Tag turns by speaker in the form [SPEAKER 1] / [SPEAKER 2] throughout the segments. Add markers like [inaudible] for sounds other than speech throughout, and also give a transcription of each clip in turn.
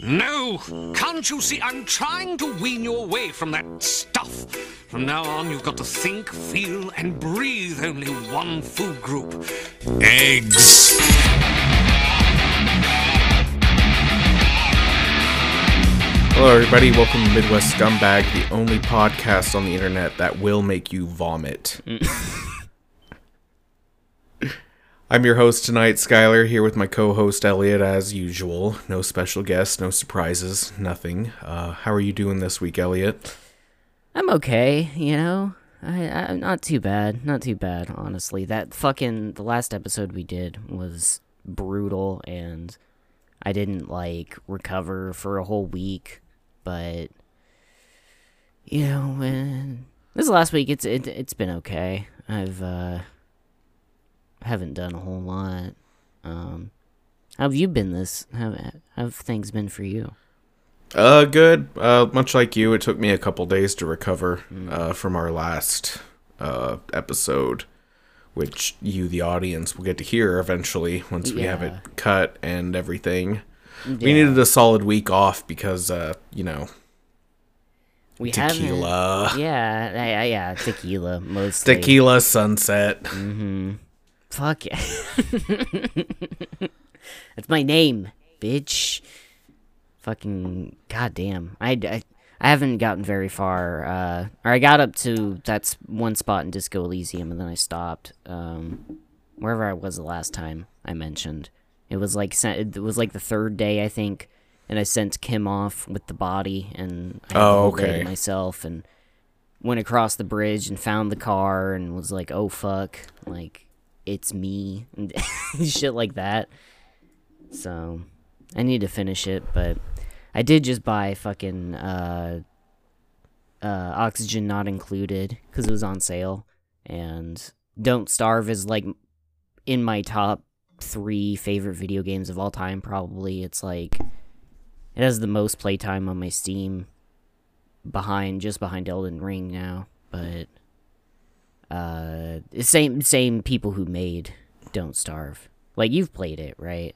[SPEAKER 1] No! Can't you see? I'm trying to wean you away from that stuff. From now on, you've got to think, feel, and breathe only one food group eggs.
[SPEAKER 2] Hello, everybody. Welcome to Midwest Scumbag, the only podcast on the internet that will make you vomit. [laughs] I'm your host tonight, Skylar, here with my co host, Elliot, as usual. No special guests, no surprises, nothing. Uh, how are you doing this week, Elliot?
[SPEAKER 3] I'm okay, you know. I, I not too bad, not too bad, honestly. That fucking the last episode we did was brutal, and I didn't like recover for a whole week. But you know, when this last week, it's it, it's been okay. I've uh haven't done a whole lot. Um, how have you been this? How, how have things been for you?
[SPEAKER 2] Uh, good. Uh, much like you, it took me a couple days to recover uh, from our last uh, episode, which you, the audience, will get to hear eventually once we have it cut and everything. We needed a solid week off because, uh, you know,
[SPEAKER 3] We
[SPEAKER 2] tequila.
[SPEAKER 3] Yeah, I, yeah, tequila mostly.
[SPEAKER 2] Tequila sunset.
[SPEAKER 3] Fuck yeah. That's my name, bitch. Fucking goddamn. I, I, I haven't gotten very far. Uh, or I got up to that's one spot in Disco Elysium, and then I stopped. Um, wherever I was the last time I mentioned, it was like it was like the third day I think, and I sent Kim off with the body, and I had the
[SPEAKER 2] Oh,
[SPEAKER 3] whole day to
[SPEAKER 2] okay.
[SPEAKER 3] myself, and went across the bridge and found the car, and was like, oh fuck, like it's me and [laughs] shit like that. So I need to finish it, but I did just buy fucking uh, uh, oxygen not included because it was on sale, and Don't Starve is like in my top three favorite video games of all time. Probably it's like it has the most playtime on my Steam, behind just behind Elden Ring now, but uh, same same people who made Don't Starve. Like you've played it, right?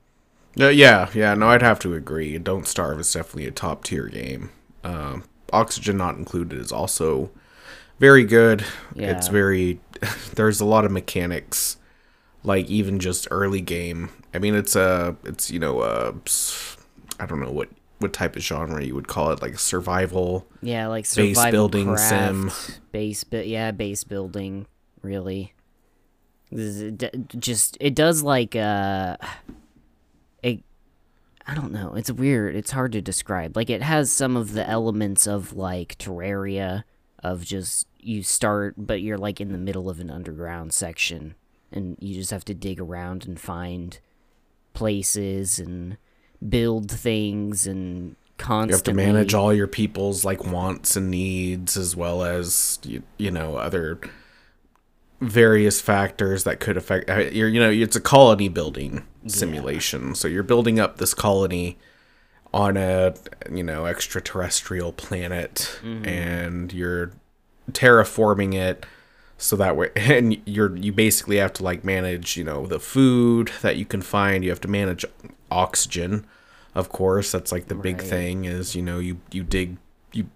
[SPEAKER 2] Uh, yeah, yeah, no, I'd have to agree. Don't Starve is definitely a top tier game. Um, Oxygen Not Included is also very good.
[SPEAKER 3] Yeah.
[SPEAKER 2] It's very. [laughs] There's a lot of mechanics, like even just early game. I mean, it's a, it's you know, Uh, I don't know what what type of genre you would call it, like survival.
[SPEAKER 3] Yeah, like survival Base
[SPEAKER 2] building
[SPEAKER 3] craft,
[SPEAKER 2] sim.
[SPEAKER 3] base, but yeah, base building. Really, This is- it d- just it does like uh, it. I don't know. It's weird. It's hard to describe. Like it has some of the elements of like Terraria, of just you start, but you're like in the middle of an underground section, and you just have to dig around and find places and build things and constantly.
[SPEAKER 2] You have to manage all your people's like wants and needs, as well as you, you know other various factors that could affect. uh, You're, you know, it's a colony building simulation, so you're building up this colony on a you know extraterrestrial planet, and you're terraforming it so that way [laughs] and you're you basically have to like manage you know the food that you can find you have to manage oxygen of course that's like the big
[SPEAKER 3] Right.
[SPEAKER 2] thing is you know you you dig you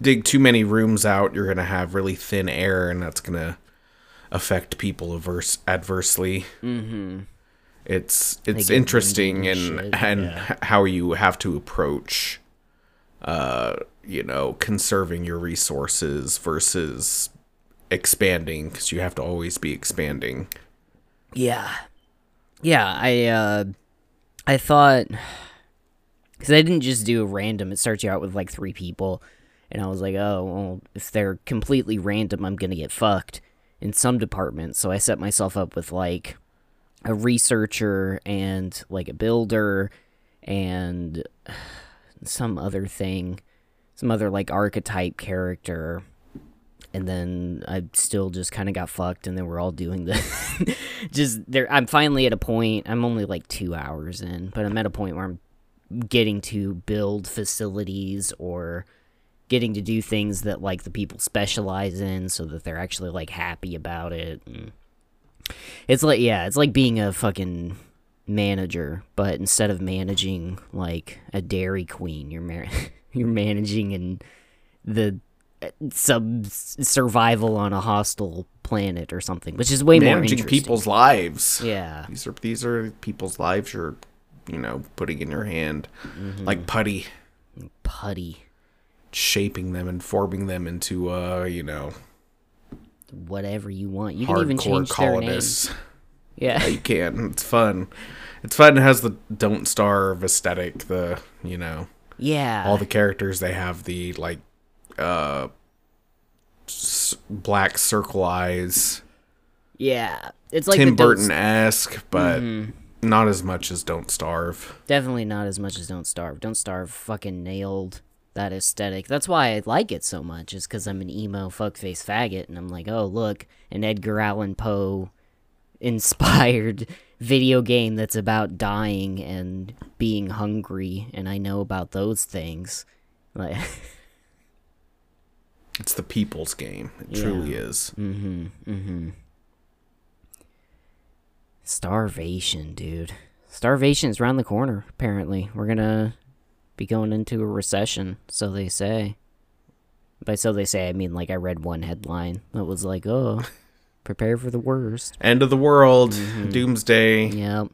[SPEAKER 2] dig too many rooms out you're gonna have really thin air and that's gonna affect people averse adversely mm-hmm. it's it's interesting and
[SPEAKER 3] and
[SPEAKER 2] and
[SPEAKER 3] yeah.
[SPEAKER 2] how you have to approach uh you know conserving your resources versus expanding because you have to always be expanding
[SPEAKER 3] Yeah. Yeah, I uh I thought cuz I didn't just do a random. It starts you out with like 3 people and I was like, "Oh, well, if they're completely random, I'm to get fucked in some departments." So I set myself up with like a researcher and like a builder and [sighs] some other thing, some other like archetype character and then I still just kind of got fucked, and then we're all doing the [laughs] just there. I'm finally at a point. I'm only like two hours in, but I'm at a point where I'm getting to build facilities or getting to do things that like the people specialize in, so that they're actually like happy about it. And it's like yeah, it's like being a fucking manager, but instead of managing like a Dairy Queen, you're mar- [laughs] you're managing and the sub survival on a hostile planet or something, which is way more
[SPEAKER 2] Managing
[SPEAKER 3] interesting.
[SPEAKER 2] people's lives.
[SPEAKER 3] yeah,
[SPEAKER 2] These are these are people's lives you're, you know, putting in your hand,
[SPEAKER 3] Mm-hmm.
[SPEAKER 2] like putty,
[SPEAKER 3] putty,
[SPEAKER 2] shaping them and forming them into, uh, you know,
[SPEAKER 3] whatever you want. You can even change their name.
[SPEAKER 2] colonists.
[SPEAKER 3] Yeah,
[SPEAKER 2] You can. It's fun. It's fun. It has the don't starve aesthetic. The you know
[SPEAKER 3] yeah.
[SPEAKER 2] all the characters they have the like uh black circle eyes,
[SPEAKER 3] yeah. It's like
[SPEAKER 2] Tim Burton esque, but not as much as Don't Starve.
[SPEAKER 3] Definitely not as much as Don't Starve. Don't Starve fucking nailed that aesthetic. That's why I like it so much, is because I'm an emo fuckface faggot, and I'm like, oh, look, an Edgar Allan Poe inspired [laughs] video game that's about dying and being hungry, and I know about those things. Like, [laughs]
[SPEAKER 2] It's the people's game. It truly is. Mm-hmm. Mm-hmm.
[SPEAKER 3] Starvation, dude. Starvation is around the corner, apparently. We're gonna be going into a recession, so they say. By so they say, I mean, like, I read one headline that was like, oh, [laughs] prepare for the worst.
[SPEAKER 2] End of the world.
[SPEAKER 3] Mm-hmm.
[SPEAKER 2] Doomsday.
[SPEAKER 3] Yep.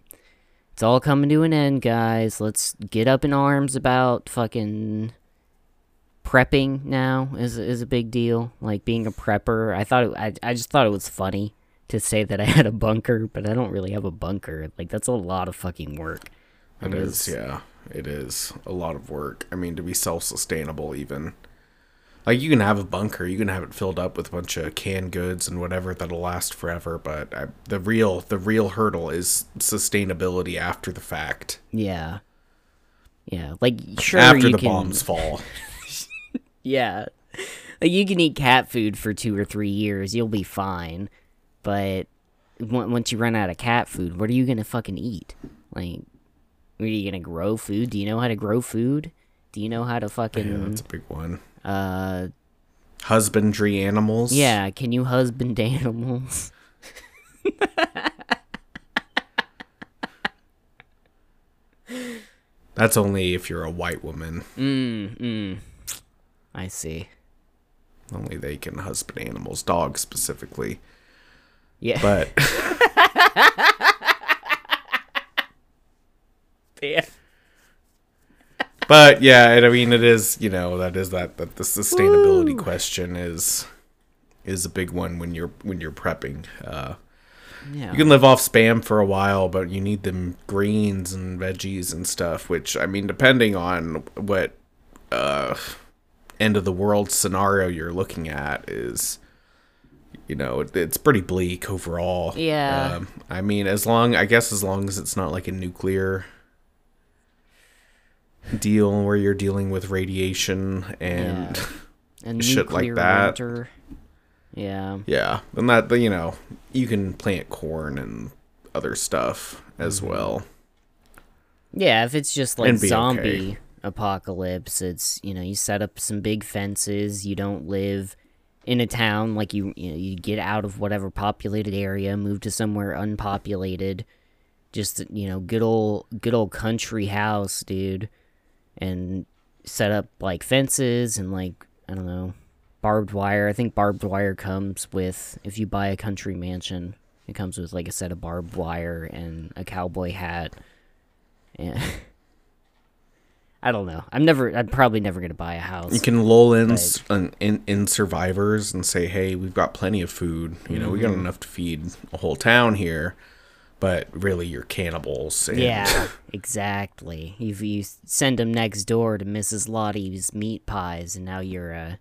[SPEAKER 3] It's all coming to an end, guys. Let's get up in arms about fucking prepping now is is a big deal. Like being a prepper. I thought it, I I just thought it was funny to say that I [laughs] had a bunker, but I don't really have a bunker. Like that's a lot of fucking work.
[SPEAKER 2] It is, yeah. It is a lot of work. I mean, to be self sustainable, even. Like, you can have a bunker, you can have it filled up with a bunch of canned goods and whatever that'll last forever, but I, the real the real hurdle is sustainability after the fact.
[SPEAKER 3] Yeah. Yeah, like sure
[SPEAKER 2] after the
[SPEAKER 3] can,
[SPEAKER 2] bombs fall. [laughs]
[SPEAKER 3] Yeah. Like you can eat cat food for two or three years, you'll be fine. But once you run out of cat food, what are you gonna fucking eat? Like, are you gonna grow food? Do you know how to grow food? Do you know how to fucking?
[SPEAKER 2] Yeah, that's a big one.
[SPEAKER 3] uh
[SPEAKER 2] Husbandry animals.
[SPEAKER 3] yeah? Can you husband [laughs] animals?
[SPEAKER 2] That's only if you're a white woman.
[SPEAKER 3] Mm, mm. I see.
[SPEAKER 2] Only they can husband animals, dogs specifically.
[SPEAKER 3] Yeah.
[SPEAKER 2] But [laughs]
[SPEAKER 3] yeah.
[SPEAKER 2] but yeah, and I mean it is, you know, that is that that the sustainability question is is a big one when you're when you're prepping. Uh
[SPEAKER 3] Yeah.
[SPEAKER 2] you can live off spam for a while, but you need them greens and veggies and stuff, which I mean depending on what uh end of the world scenario you're looking at is you know, it, it's pretty bleak overall.
[SPEAKER 3] Yeah.
[SPEAKER 2] Um, I mean, as long I guess as long as it's not like a nuclear deal where you're dealing with radiation and
[SPEAKER 3] Yeah. [laughs] A
[SPEAKER 2] shit like that.
[SPEAKER 3] winter. Yeah.
[SPEAKER 2] yeah, and that you know you can plant corn and other stuff as
[SPEAKER 3] Mm-hmm.
[SPEAKER 2] well.
[SPEAKER 3] Yeah, if it's just like zombie
[SPEAKER 2] okay.
[SPEAKER 3] Apocalypse, it's you know you set up some big fences. You don't live in a town like you you know you get out of whatever populated area, move to somewhere unpopulated. Just you know, good old good old country house, dude, and set up like fences and like I don't know barbed wire. I think barbed wire comes with if you buy a country mansion. It comes with like a set of barbed wire and a cowboy hat. Yeah. [laughs] I don't know. I'm never. I'm probably never gonna buy a house.
[SPEAKER 2] You can lull in, s- in in survivors and say, "Hey, we've got plenty of food. You know, we
[SPEAKER 3] Mm-hmm.
[SPEAKER 2] got enough to feed a whole town here." But really, you're cannibals. And
[SPEAKER 3] yeah, [laughs] exactly. You you send them next door to Mrs. Lovett's meat pies, and now you're a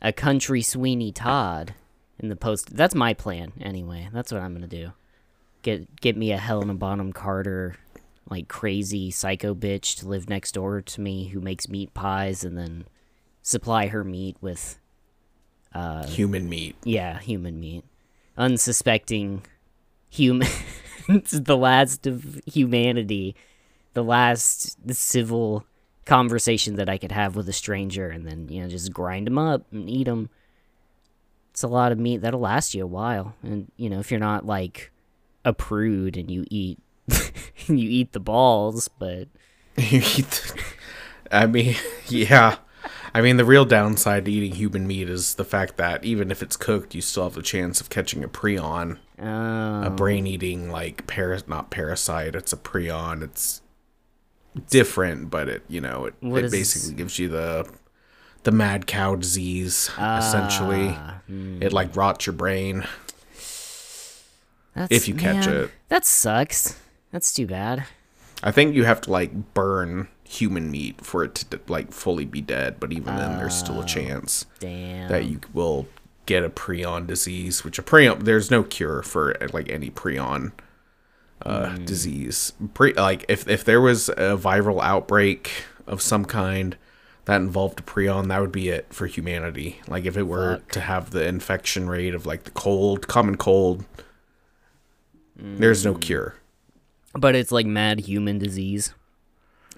[SPEAKER 3] a country Sweeney Todd in the post. That's my plan, anyway. That's what I'm gonna do. Get get me a Helena Bonham Carter, like crazy psycho bitch to live next door to me who makes meat pies, and then supply her meat with uh,
[SPEAKER 2] human meat.
[SPEAKER 3] Yeah, human meat. Unsuspecting human. [laughs] the last of humanity. The last civil conversation that I could have with a stranger, and then, you know, just grind them up and eat them. It's a lot of meat that'll last you a while. And, you know, if you're not like a prude and you eat [laughs] you eat the balls, but [laughs]
[SPEAKER 2] You eat the- I mean, [laughs] yeah. I mean, the real downside to eating human meat is the fact that even if it's cooked, you still have the chance of catching a prion,
[SPEAKER 3] uh,
[SPEAKER 2] a brain-eating like paras not parasite. It's a prion. It's different, but it you know it,
[SPEAKER 3] What
[SPEAKER 2] it
[SPEAKER 3] is-
[SPEAKER 2] basically gives you the the mad cow disease. essentially,
[SPEAKER 3] Ah, hmm.
[SPEAKER 2] it like rots your brain.
[SPEAKER 3] that's,
[SPEAKER 2] if you catch
[SPEAKER 3] man,
[SPEAKER 2] it.
[SPEAKER 3] that sucks. That's too bad.
[SPEAKER 2] I think you have to like burn human meat for it to like fully be dead, but even then, there's still
[SPEAKER 3] Oh.
[SPEAKER 2] a chance.
[SPEAKER 3] Damn.
[SPEAKER 2] that you will get a prion disease, which a prion there's no cure for like any prion uh, disease. Pre, like if if there was a viral outbreak of some kind that involved a prion, that would be it for humanity. Like if it were to have the infection rate of like the cold, common cold, there's no cure.
[SPEAKER 3] But it's like mad human disease,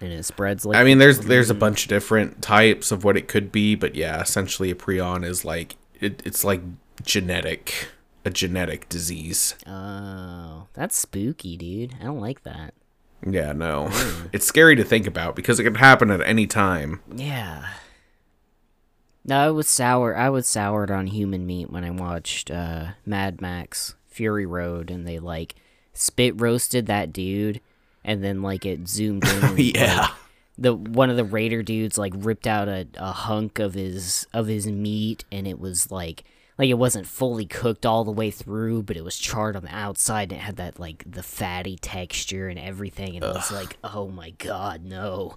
[SPEAKER 3] and it spreads like.
[SPEAKER 2] I mean, there's there's a bunch of different types of what it could be, but yeah, essentially a prion is like it, it's like genetic, a genetic disease.
[SPEAKER 3] oh, that's spooky, dude. I don't like that.
[SPEAKER 2] Yeah, no, [laughs] it's scary to think about because it could happen at any time.
[SPEAKER 3] Yeah. No, I was sour. I was soured on human meat when I watched uh, Mad Max Fury Road, and they like spit roasted that dude, and then like it zoomed in. [laughs] and,
[SPEAKER 2] Yeah.
[SPEAKER 3] like, the one of the raider dudes like ripped out a, a hunk of his of his meat, and it was like like it wasn't fully cooked all the way through, but it was charred on the outside, and it had that like the fatty texture and everything, and it was like, oh my god, no.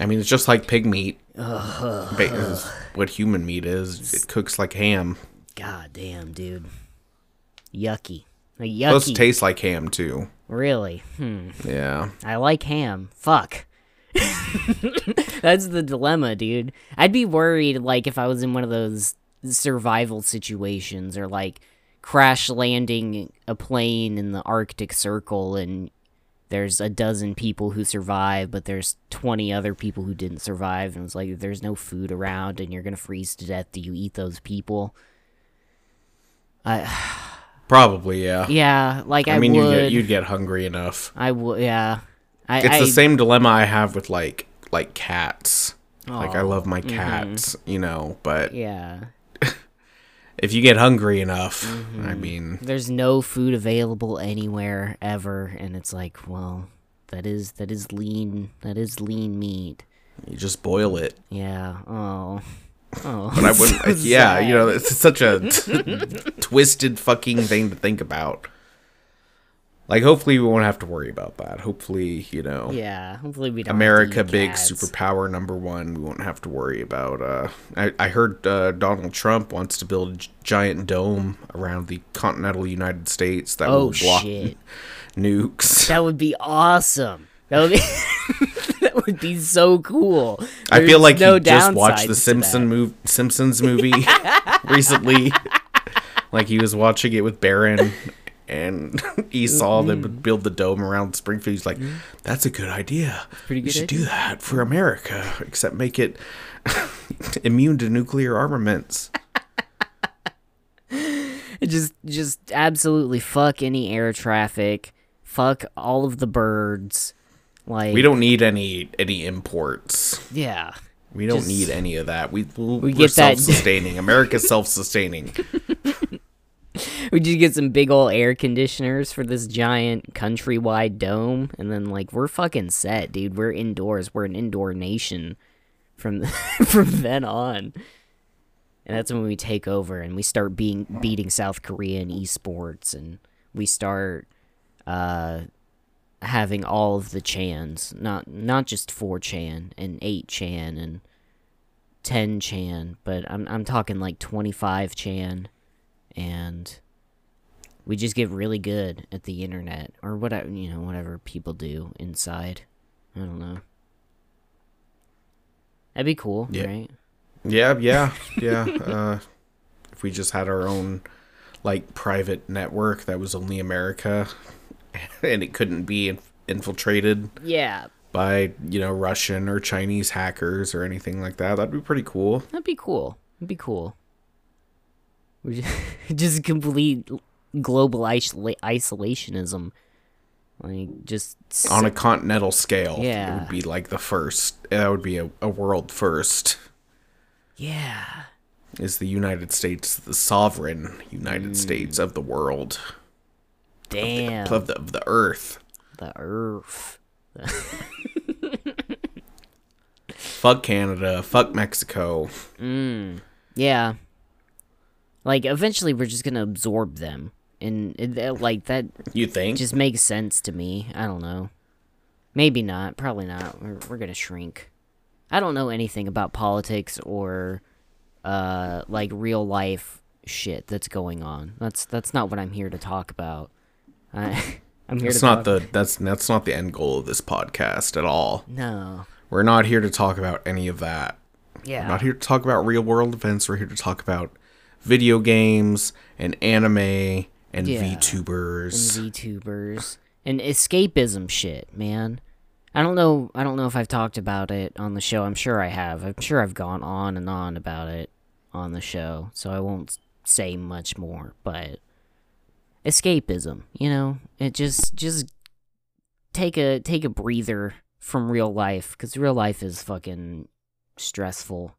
[SPEAKER 2] I mean, it's just like pig meat. Is what human meat is. It cooks like ham.
[SPEAKER 3] God damn, dude. Yucky. Like,
[SPEAKER 2] Supposed to
[SPEAKER 3] yucky.
[SPEAKER 2] taste like ham too.
[SPEAKER 3] really? Hmm.
[SPEAKER 2] Yeah.
[SPEAKER 3] I like ham. Fuck. [laughs] That's the dilemma, dude. I'd be worried, like, if I was in one of those survival situations or, like, crash landing a plane in the Arctic Circle and there's a dozen people who survive, but there's 20 other people who didn't survive. And it's like, there's no food around and you're going to freeze to death. Do you eat those people? I, [sighs]
[SPEAKER 2] Probably, yeah.
[SPEAKER 3] yeah, like I,
[SPEAKER 2] I mean,
[SPEAKER 3] would.
[SPEAKER 2] you'd get, you'd get hungry enough.
[SPEAKER 3] I would, yeah. I,
[SPEAKER 2] It's
[SPEAKER 3] I,
[SPEAKER 2] the same dilemma I have with like like cats. Like I love my cats, you know, but
[SPEAKER 3] Yeah. [laughs]
[SPEAKER 2] if you get hungry enough, I
[SPEAKER 3] Mm-hmm.
[SPEAKER 2] mean,
[SPEAKER 3] There's no food available anywhere ever, and it's like, well, that is that is lean that is lean meat.
[SPEAKER 2] you just boil it.
[SPEAKER 3] Yeah. Oh. Oh.
[SPEAKER 2] But I [laughs] wouldn't. yeah, you know, it's such a [laughs] twisted fucking thing to think about. Like, hopefully, we won't have to worry about that. Hopefully, you know,
[SPEAKER 3] Yeah. Hopefully we don't. have to
[SPEAKER 2] America, big
[SPEAKER 3] cats.
[SPEAKER 2] superpower number one. We won't have to worry about. Uh, I, I heard uh, Donald Trump wants to build a giant dome around the continental United States that
[SPEAKER 3] Oh
[SPEAKER 2] will block
[SPEAKER 3] shit. [laughs]
[SPEAKER 2] nukes.
[SPEAKER 3] That would be awesome. That would be. That [laughs] would be so cool.
[SPEAKER 2] I feel like
[SPEAKER 3] no
[SPEAKER 2] you just watched the Simpson
[SPEAKER 3] that.
[SPEAKER 2] move Simpsons [laughs] movie [laughs] recently. like he was watching it with Barron and he saw them
[SPEAKER 3] Mm-hmm.
[SPEAKER 2] build the dome around Springfield. He's like, That's a good idea.
[SPEAKER 3] Pretty
[SPEAKER 2] we
[SPEAKER 3] good
[SPEAKER 2] should do that for America, except make it immune to nuclear armaments.
[SPEAKER 3] just just absolutely fuck any air traffic fuck all of the birds like
[SPEAKER 2] We don't need any any imports.
[SPEAKER 3] yeah
[SPEAKER 2] We don't
[SPEAKER 3] Just-
[SPEAKER 2] need any of that. We
[SPEAKER 3] We get [laughs]
[SPEAKER 2] self-sustaining. America's self-sustaining. [laughs]
[SPEAKER 3] we just get some big old air conditioners for this giant countrywide dome and then like we're fucking set dude we're indoors we're an indoor nation from [laughs] from then on and that's when we take over and we start being beating south korea in esports and we start uh having all of the chans not not just 4chan and 8chan and 10chan but i'm i'm talking like 25chan and we just get really good at the internet or whatever you know whatever people do inside i don't know that'd be cool
[SPEAKER 2] Yeah.
[SPEAKER 3] right
[SPEAKER 2] Yeah, yeah, yeah. [laughs] Uh, if we just had our own like private network that was only America, [laughs] and it couldn't be inf- infiltrated
[SPEAKER 3] yeah
[SPEAKER 2] by you know Russian or Chinese hackers or anything like that, that'd be pretty cool.
[SPEAKER 3] that'd be cool that'd be cool [laughs] just, complete global isola- isolationism Like just
[SPEAKER 2] On a continental scale,
[SPEAKER 3] yeah, it
[SPEAKER 2] would be like the first. That would be a, a world first.
[SPEAKER 3] yeah.
[SPEAKER 2] Is the United States the sovereign United mm. States of the world
[SPEAKER 3] Damn.
[SPEAKER 2] of the of the earth?
[SPEAKER 3] the earth.
[SPEAKER 2] Fuck Canada. Fuck Mexico.
[SPEAKER 3] Yeah. Like eventually we're just gonna absorb them, and it, like that
[SPEAKER 2] You think?
[SPEAKER 3] just makes sense to me. I don't know. Maybe not. Probably not. We're, we're gonna shrink. I don't know anything about politics or uh like real life shit that's going on. That's that's not what I'm here to talk about. I [laughs] I'm here
[SPEAKER 2] That's
[SPEAKER 3] to
[SPEAKER 2] not
[SPEAKER 3] talk-
[SPEAKER 2] the that's that's not the end goal of this podcast at all.
[SPEAKER 3] No.
[SPEAKER 2] We're not here to talk about any of that.
[SPEAKER 3] Yeah.
[SPEAKER 2] We're not here to talk about real world events. We're here to talk about video games and anime and
[SPEAKER 3] Yeah.
[SPEAKER 2] VTubers.
[SPEAKER 3] and VTubers and escapism shit, man. I don't know. I don't know if I've talked about it on the show. I'm sure I have. I'm sure I've gone on and on about it on the show, so I won't say much more. But escapism, you know, it just just take a take a breather from real life because real life is fucking stressful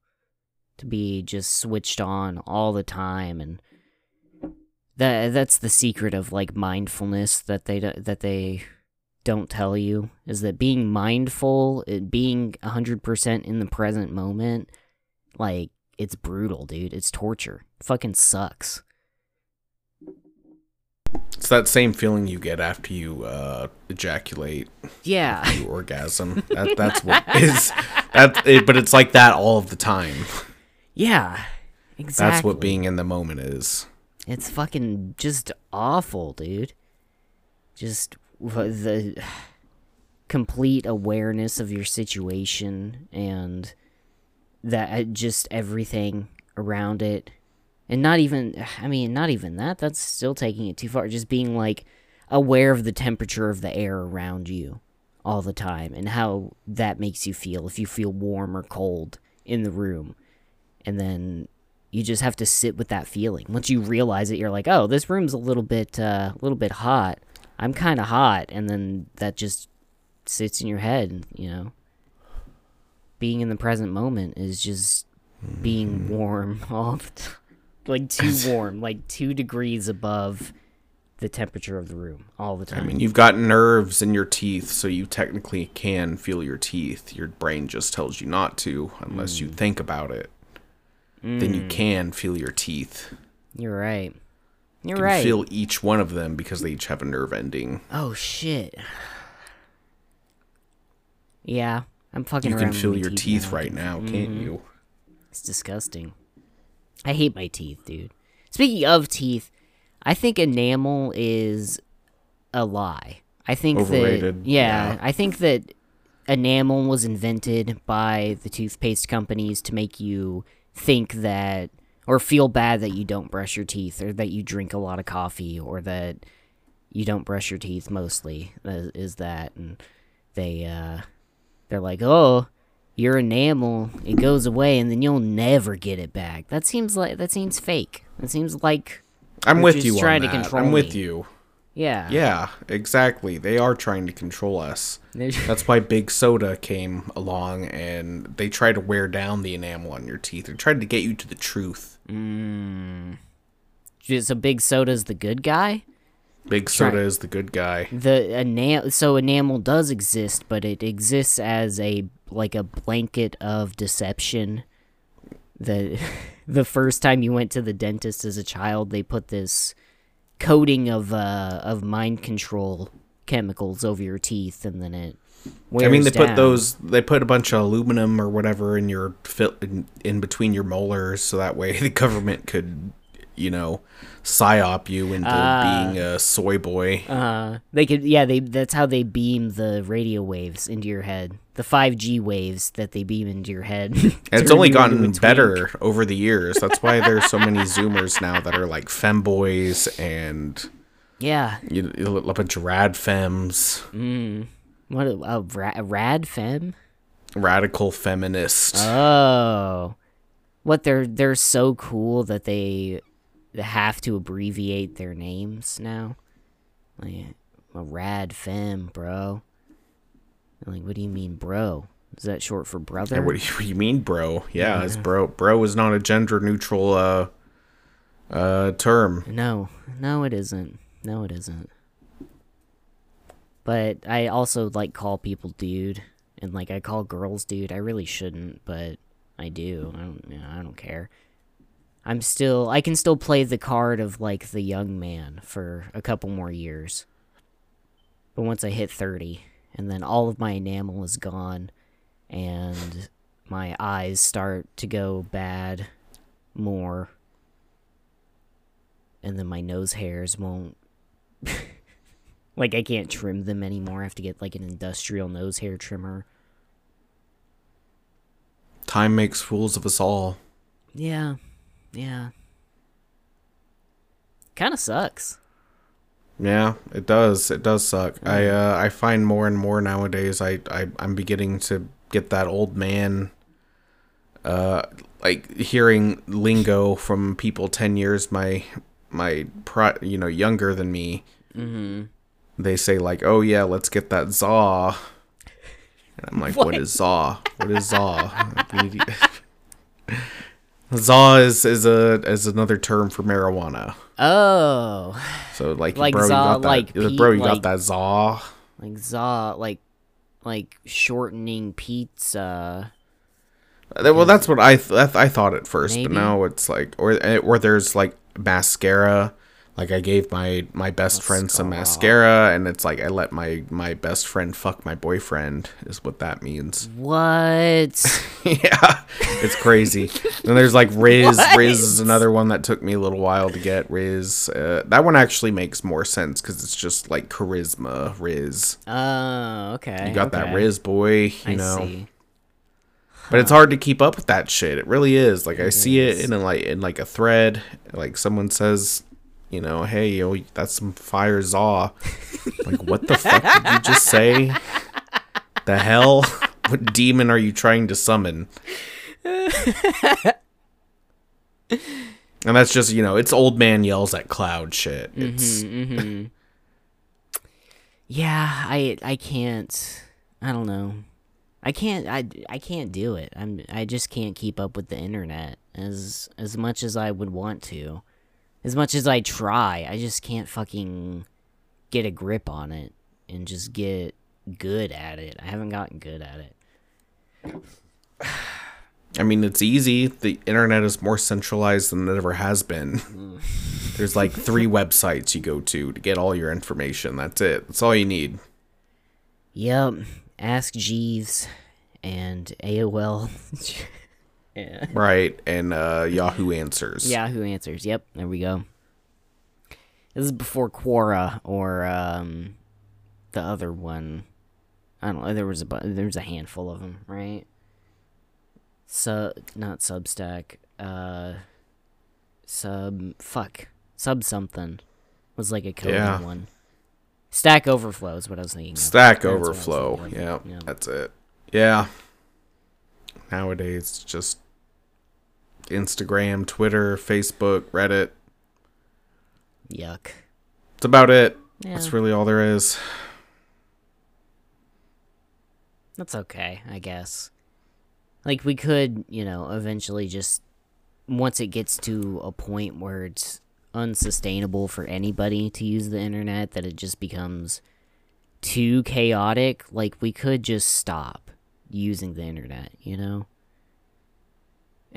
[SPEAKER 3] to be just switched on all the time and that that's the secret of like mindfulness that they that they don't tell you is that being mindful it being 100% in the present moment like it's brutal dude. It's torture. Fucking sucks
[SPEAKER 2] It's that same feeling you get after you uh, ejaculate,
[SPEAKER 3] yeah
[SPEAKER 2] you orgasm. [laughs] That, that's what is that. It, but it's like that all of the time.
[SPEAKER 3] yeah exactly
[SPEAKER 2] That's what being in the moment is.
[SPEAKER 3] It's fucking just awful, dude. Just the complete awareness of your situation and that uh, just everything around it. And not even, I mean, not even that. That's still taking it too far. Just being like aware of the temperature of the air around you all the time and how that makes you feel. If you feel warm or cold in the room. And then you just have to sit with that feeling. Once you realize it, you're like, "Oh, this room's a little bit, uh, a little bit hot. I'm kind of hot," and then that just sits in your head. You know, being in the present moment is just being warm [laughs] all the time, like too [laughs] warm, like two degrees above the temperature of the room all the time.
[SPEAKER 2] I mean, you've got nerves in your teeth, so you technically can feel your teeth. Your brain just tells you not to unless you hmm. think about it. Then you hmm. can feel your teeth.
[SPEAKER 3] you're right. You're
[SPEAKER 2] You can
[SPEAKER 3] right.
[SPEAKER 2] feel each one of them because they each have a nerve ending.
[SPEAKER 3] oh shit. Yeah, I'm fucking.
[SPEAKER 2] You can feel your
[SPEAKER 3] teeth
[SPEAKER 2] teeth right now, can't mm-hmm. you?
[SPEAKER 3] It's disgusting. I hate my teeth, dude. Speaking of teeth, I think enamel is a lie. I think
[SPEAKER 2] Overrated,
[SPEAKER 3] that yeah,
[SPEAKER 2] yeah.
[SPEAKER 3] I think that enamel was invented by the toothpaste companies to make you think that or feel bad that you don't brush your teeth or that you drink a lot of coffee or that you don't brush your teeth mostly uh, is that and they uh they're like, "Oh, your enamel it goes away and then you'll never get it back." That seems like that seems fake. That seems like
[SPEAKER 2] I'm with you
[SPEAKER 3] trying to control
[SPEAKER 2] I'm with
[SPEAKER 3] me.
[SPEAKER 2] you.
[SPEAKER 3] yeah.
[SPEAKER 2] Yeah, exactly. They are trying to control us. That's why Big Soda came along and they tried to wear down the enamel on your teeth. They tried to get you to the truth. Mm.
[SPEAKER 3] So Big Soda's the good guy?
[SPEAKER 2] Big Soda is the good guy.
[SPEAKER 3] The enamel so enamel does exist, but it exists as a like a blanket of deception. The [laughs] the first time you went to the dentist as a child, they put this coating of uh of mind control chemicals over your teeth and then it
[SPEAKER 2] I mean, they
[SPEAKER 3] wears
[SPEAKER 2] put those. They put a bunch of aluminum or whatever in your in, in between your molars, so that way [laughs] the government could, you know, psyop you into being a soy boy.
[SPEAKER 3] Uh, they could, yeah. They that's how they beam the radio waves into your head. The five G waves that they beam into your head. [laughs]
[SPEAKER 2] And it's only
[SPEAKER 3] you
[SPEAKER 2] gotten better over the years. That's why there's so many Zoomers now that are like femboys and
[SPEAKER 3] Yeah.
[SPEAKER 2] you know, a bunch of rad femmes,
[SPEAKER 3] What a, a, ra- a rad fem?
[SPEAKER 2] radical feminist.
[SPEAKER 3] Oh, what they're they're so cool that they have to abbreviate their names now. Like, a rad femme, bro. Like, what do you mean, bro? Is that short for brother?
[SPEAKER 2] And what do you, what do you mean, bro? Yeah, it's bro. Bro is not a gender neutral uh uh term.
[SPEAKER 3] No, no, it isn't. No, it isn't. But I also like call people dude, and like I call girls dude. I really shouldn't, but I do. I don't. You know, I don't care. I'm still. I can still play the card of like the young man for a couple more years. But once I hit thirty, and then all of my enamel is gone, and my eyes start to go bad more and then my nose hairs won't [laughs] like I can't trim them anymore. I have to get like an industrial nose hair trimmer.
[SPEAKER 2] Time makes fools of us all.
[SPEAKER 3] Yeah. Yeah. Kind of sucks.
[SPEAKER 2] Yeah, it does. It does suck. I uh, I find more and more nowadays. I, I I'm beginning to get that old man. Uh, like hearing lingo from people ten years my my pro, you know younger than me. Mm-hmm. They say like, "Oh yeah, let's get that zaw." And I'm like, [laughs] "What
[SPEAKER 3] What?
[SPEAKER 2] is zaw? What is zaw?" [laughs] [laughs] Zaw is is a is another term for marijuana.
[SPEAKER 3] Oh,
[SPEAKER 2] So like,
[SPEAKER 3] Like
[SPEAKER 2] bro,
[SPEAKER 3] za-
[SPEAKER 2] you got that,
[SPEAKER 3] like
[SPEAKER 2] bro, you
[SPEAKER 3] like-
[SPEAKER 2] got that zaw.
[SPEAKER 3] like za, like like shortening pizza.
[SPEAKER 2] Well, that's what I th- I thought at first,
[SPEAKER 3] Maybe.
[SPEAKER 2] but now it's like, or eh, or there's like mascara. Like I gave my my best friend some mascara, and it's like I let my my best friend fuck my boyfriend is what that means. [laughs]
[SPEAKER 3] What?
[SPEAKER 2] yeah, it's crazy. and there's like [laughs] Riz.
[SPEAKER 3] What?
[SPEAKER 2] Riz is another one that took me a little while to get. Riz. Uh, that one actually makes more sense because it's just like charisma. Riz.
[SPEAKER 3] Oh, okay.
[SPEAKER 2] You got that. Riz boy. You
[SPEAKER 3] I
[SPEAKER 2] know.
[SPEAKER 3] see.
[SPEAKER 2] but it's hard to keep up with that shit. It really is. Like I see it in a, like in like a thread. Like someone says, you know, hey, yo, that's some fire zaw. like what the fuck did you just say? The hell? [laughs] What demon are you trying to summon? and that's just you know, it's old man yells at cloud shit. Mm-hmm, it's mm-hmm.
[SPEAKER 3] Yeah, I I can't. I don't know. I can't. I, I can't do it. I'm. I just can't keep up with the internet as as much as I would want to. As much as I try, I just can't fucking get a grip on it and just get good at it. I haven't gotten good at it. [sighs]
[SPEAKER 2] I mean, it's easy. The internet is more centralized than it ever has been. Mm. There's like three websites you go to to get all your information. That's it. That's all you need.
[SPEAKER 3] Yep. Ask Jeeves and AOL. [laughs] yeah. [laughs]
[SPEAKER 2] Right. And uh, Yahoo Answers.
[SPEAKER 3] Yahoo Answers. Yep, there we go. This is before Quora or um, the other one. I don't know. There was a there was a handful of them, right? Sub, not Substack. Uh, sub fuck sub something was like a coding
[SPEAKER 2] Yeah.
[SPEAKER 3] one. Stack Overflow is what I was thinking. Of.
[SPEAKER 2] Stack
[SPEAKER 3] That's what I was
[SPEAKER 2] Overflow.
[SPEAKER 3] thinking
[SPEAKER 2] Yeah.
[SPEAKER 3] Yeah.
[SPEAKER 2] That's it. Yeah. Nowadays, just Instagram, Twitter, Facebook, Reddit.
[SPEAKER 3] Yuck.
[SPEAKER 2] It's about it.
[SPEAKER 3] Yeah.
[SPEAKER 2] That's really all there is.
[SPEAKER 3] That's okay, I guess. Like we could, you know, eventually just once it gets to a point where it's unsustainable for anybody to use the internet that it just becomes too chaotic, like we could just stop using the internet, you know?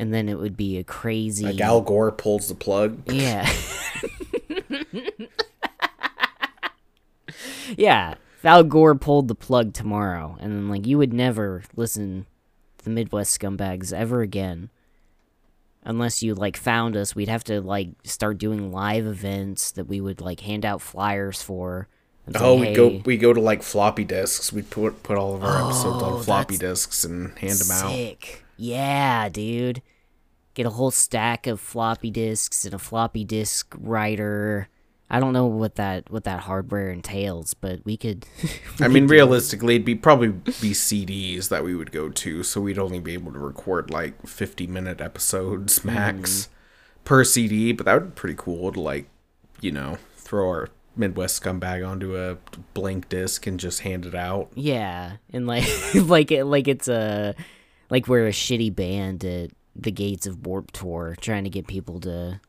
[SPEAKER 3] And then it would be a crazy
[SPEAKER 2] Like Al Gore pulls the plug.
[SPEAKER 3] yeah. [laughs] [laughs] yeah. If Al Gore pulled the plug tomorrow, and then, like, you would never listen to the Midwest Scumbags ever again. Unless you, like, found us, we'd have to, like, start doing live events that we would, like, hand out flyers for.
[SPEAKER 2] Oh, we go we go to like floppy disks. We put put all of our episodes
[SPEAKER 3] Oh,
[SPEAKER 2] on floppy disks and hand them out.
[SPEAKER 3] Sick. Yeah, dude. Get a whole stack of floppy disks and a floppy disk writer. I don't know what that what that hardware entails, but we could. [laughs]
[SPEAKER 2] I mean, realistically, it'd be probably be CDs that we would go to, so we'd only be able to record like fifty minute episodes hmm. max per CD. But that would be pretty cool to like, you know, throw our Midwest scumbag onto a blank disc and just hand it out.
[SPEAKER 3] Yeah, and like [laughs] like it like it's a like we're a shitty band at the gates of Warped Tour trying to get people to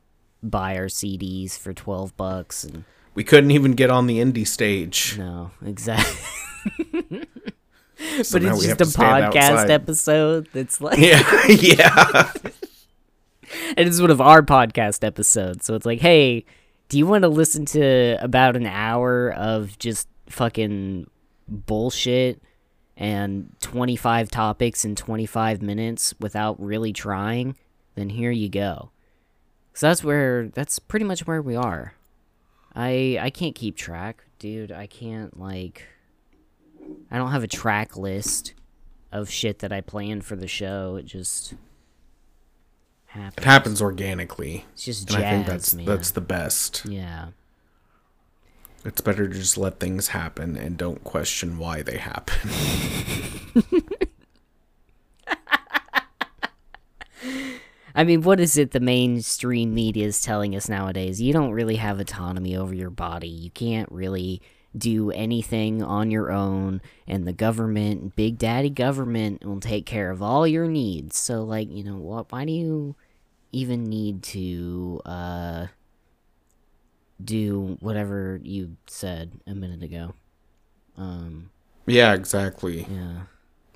[SPEAKER 3] buy our CDs for 12 bucks and
[SPEAKER 2] We couldn't even get on the indie stage.
[SPEAKER 3] no, exactly. [laughs]
[SPEAKER 2] so
[SPEAKER 3] but it's just a podcast
[SPEAKER 2] outside.
[SPEAKER 3] episode that's like
[SPEAKER 2] Yeah, [laughs] yeah. [laughs]
[SPEAKER 3] and it's one of our podcast episodes. So it's like, hey, do you want to listen to about an hour of just fucking bullshit and 25 topics in 25 minutes without really trying? Then here you go. So that's where that's pretty much where we are. I I can't keep track, dude. I can't like I don't have a track list of shit that I plan for the show. It just happens.
[SPEAKER 2] It happens organically.
[SPEAKER 3] It's just
[SPEAKER 2] And
[SPEAKER 3] jazz,
[SPEAKER 2] I think that's
[SPEAKER 3] man.
[SPEAKER 2] that's the best.
[SPEAKER 3] yeah.
[SPEAKER 2] It's better to just let things happen and don't question why they happen. [laughs]
[SPEAKER 3] I mean, what is it the mainstream media is telling us nowadays? You don't really have autonomy over your body. You can't really do anything on your own, and the government, Big Daddy government, will take care of all your needs. So, like, you know, what? Why do you even need to uh, do whatever you said a minute ago? Um,
[SPEAKER 2] yeah, exactly.
[SPEAKER 3] yeah.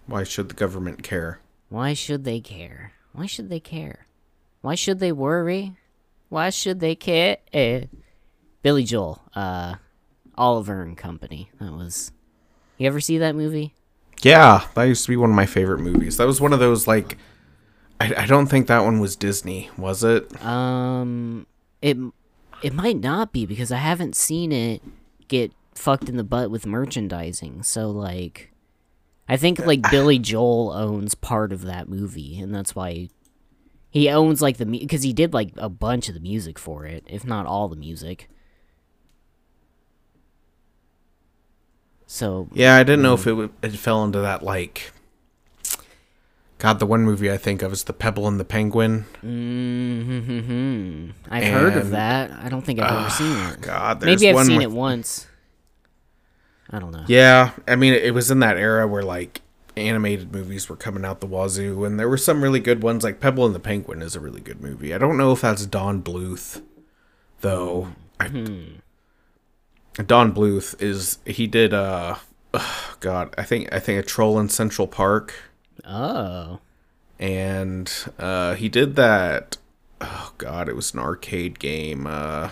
[SPEAKER 2] Why should the government care?
[SPEAKER 3] Why should they care? Why should they care? Why should they worry? Why should they care? Eh. Billy Joel, uh, Oliver and Company. That was. You ever see that movie?
[SPEAKER 2] Yeah, that used to be one of my favorite movies. That was one of those like I, I don't think that one was Disney, was it?
[SPEAKER 3] Um, it it might not be because I haven't seen it get fucked in the butt with merchandising. So like, I think like [laughs] Billy Joel owns part of that movie, and that's why he owns like the because he did like a bunch of the music for it, if not all the music. So
[SPEAKER 2] Yeah, I didn't know if it, w- it fell into that like God, the one movie I think of is The Pebble and the Penguin.
[SPEAKER 3] mm-hmm. I've heard of that. I don't think I've ever seen it.
[SPEAKER 2] God, there's
[SPEAKER 3] Maybe I've seen
[SPEAKER 2] with-
[SPEAKER 3] it once. I don't know.
[SPEAKER 2] Yeah, I mean, it was in that era where like animated movies were coming out the wazoo, and there were some really good ones. Like Pebble and the Penguin is a really good movie. I don't know if that's Don Bluth, though. I, Don Bluth is he did uh, [sighs] God, I think I think a Troll in Central Park,
[SPEAKER 3] Oh.
[SPEAKER 2] and uh, he did that. Oh God, it was an arcade game. Uh,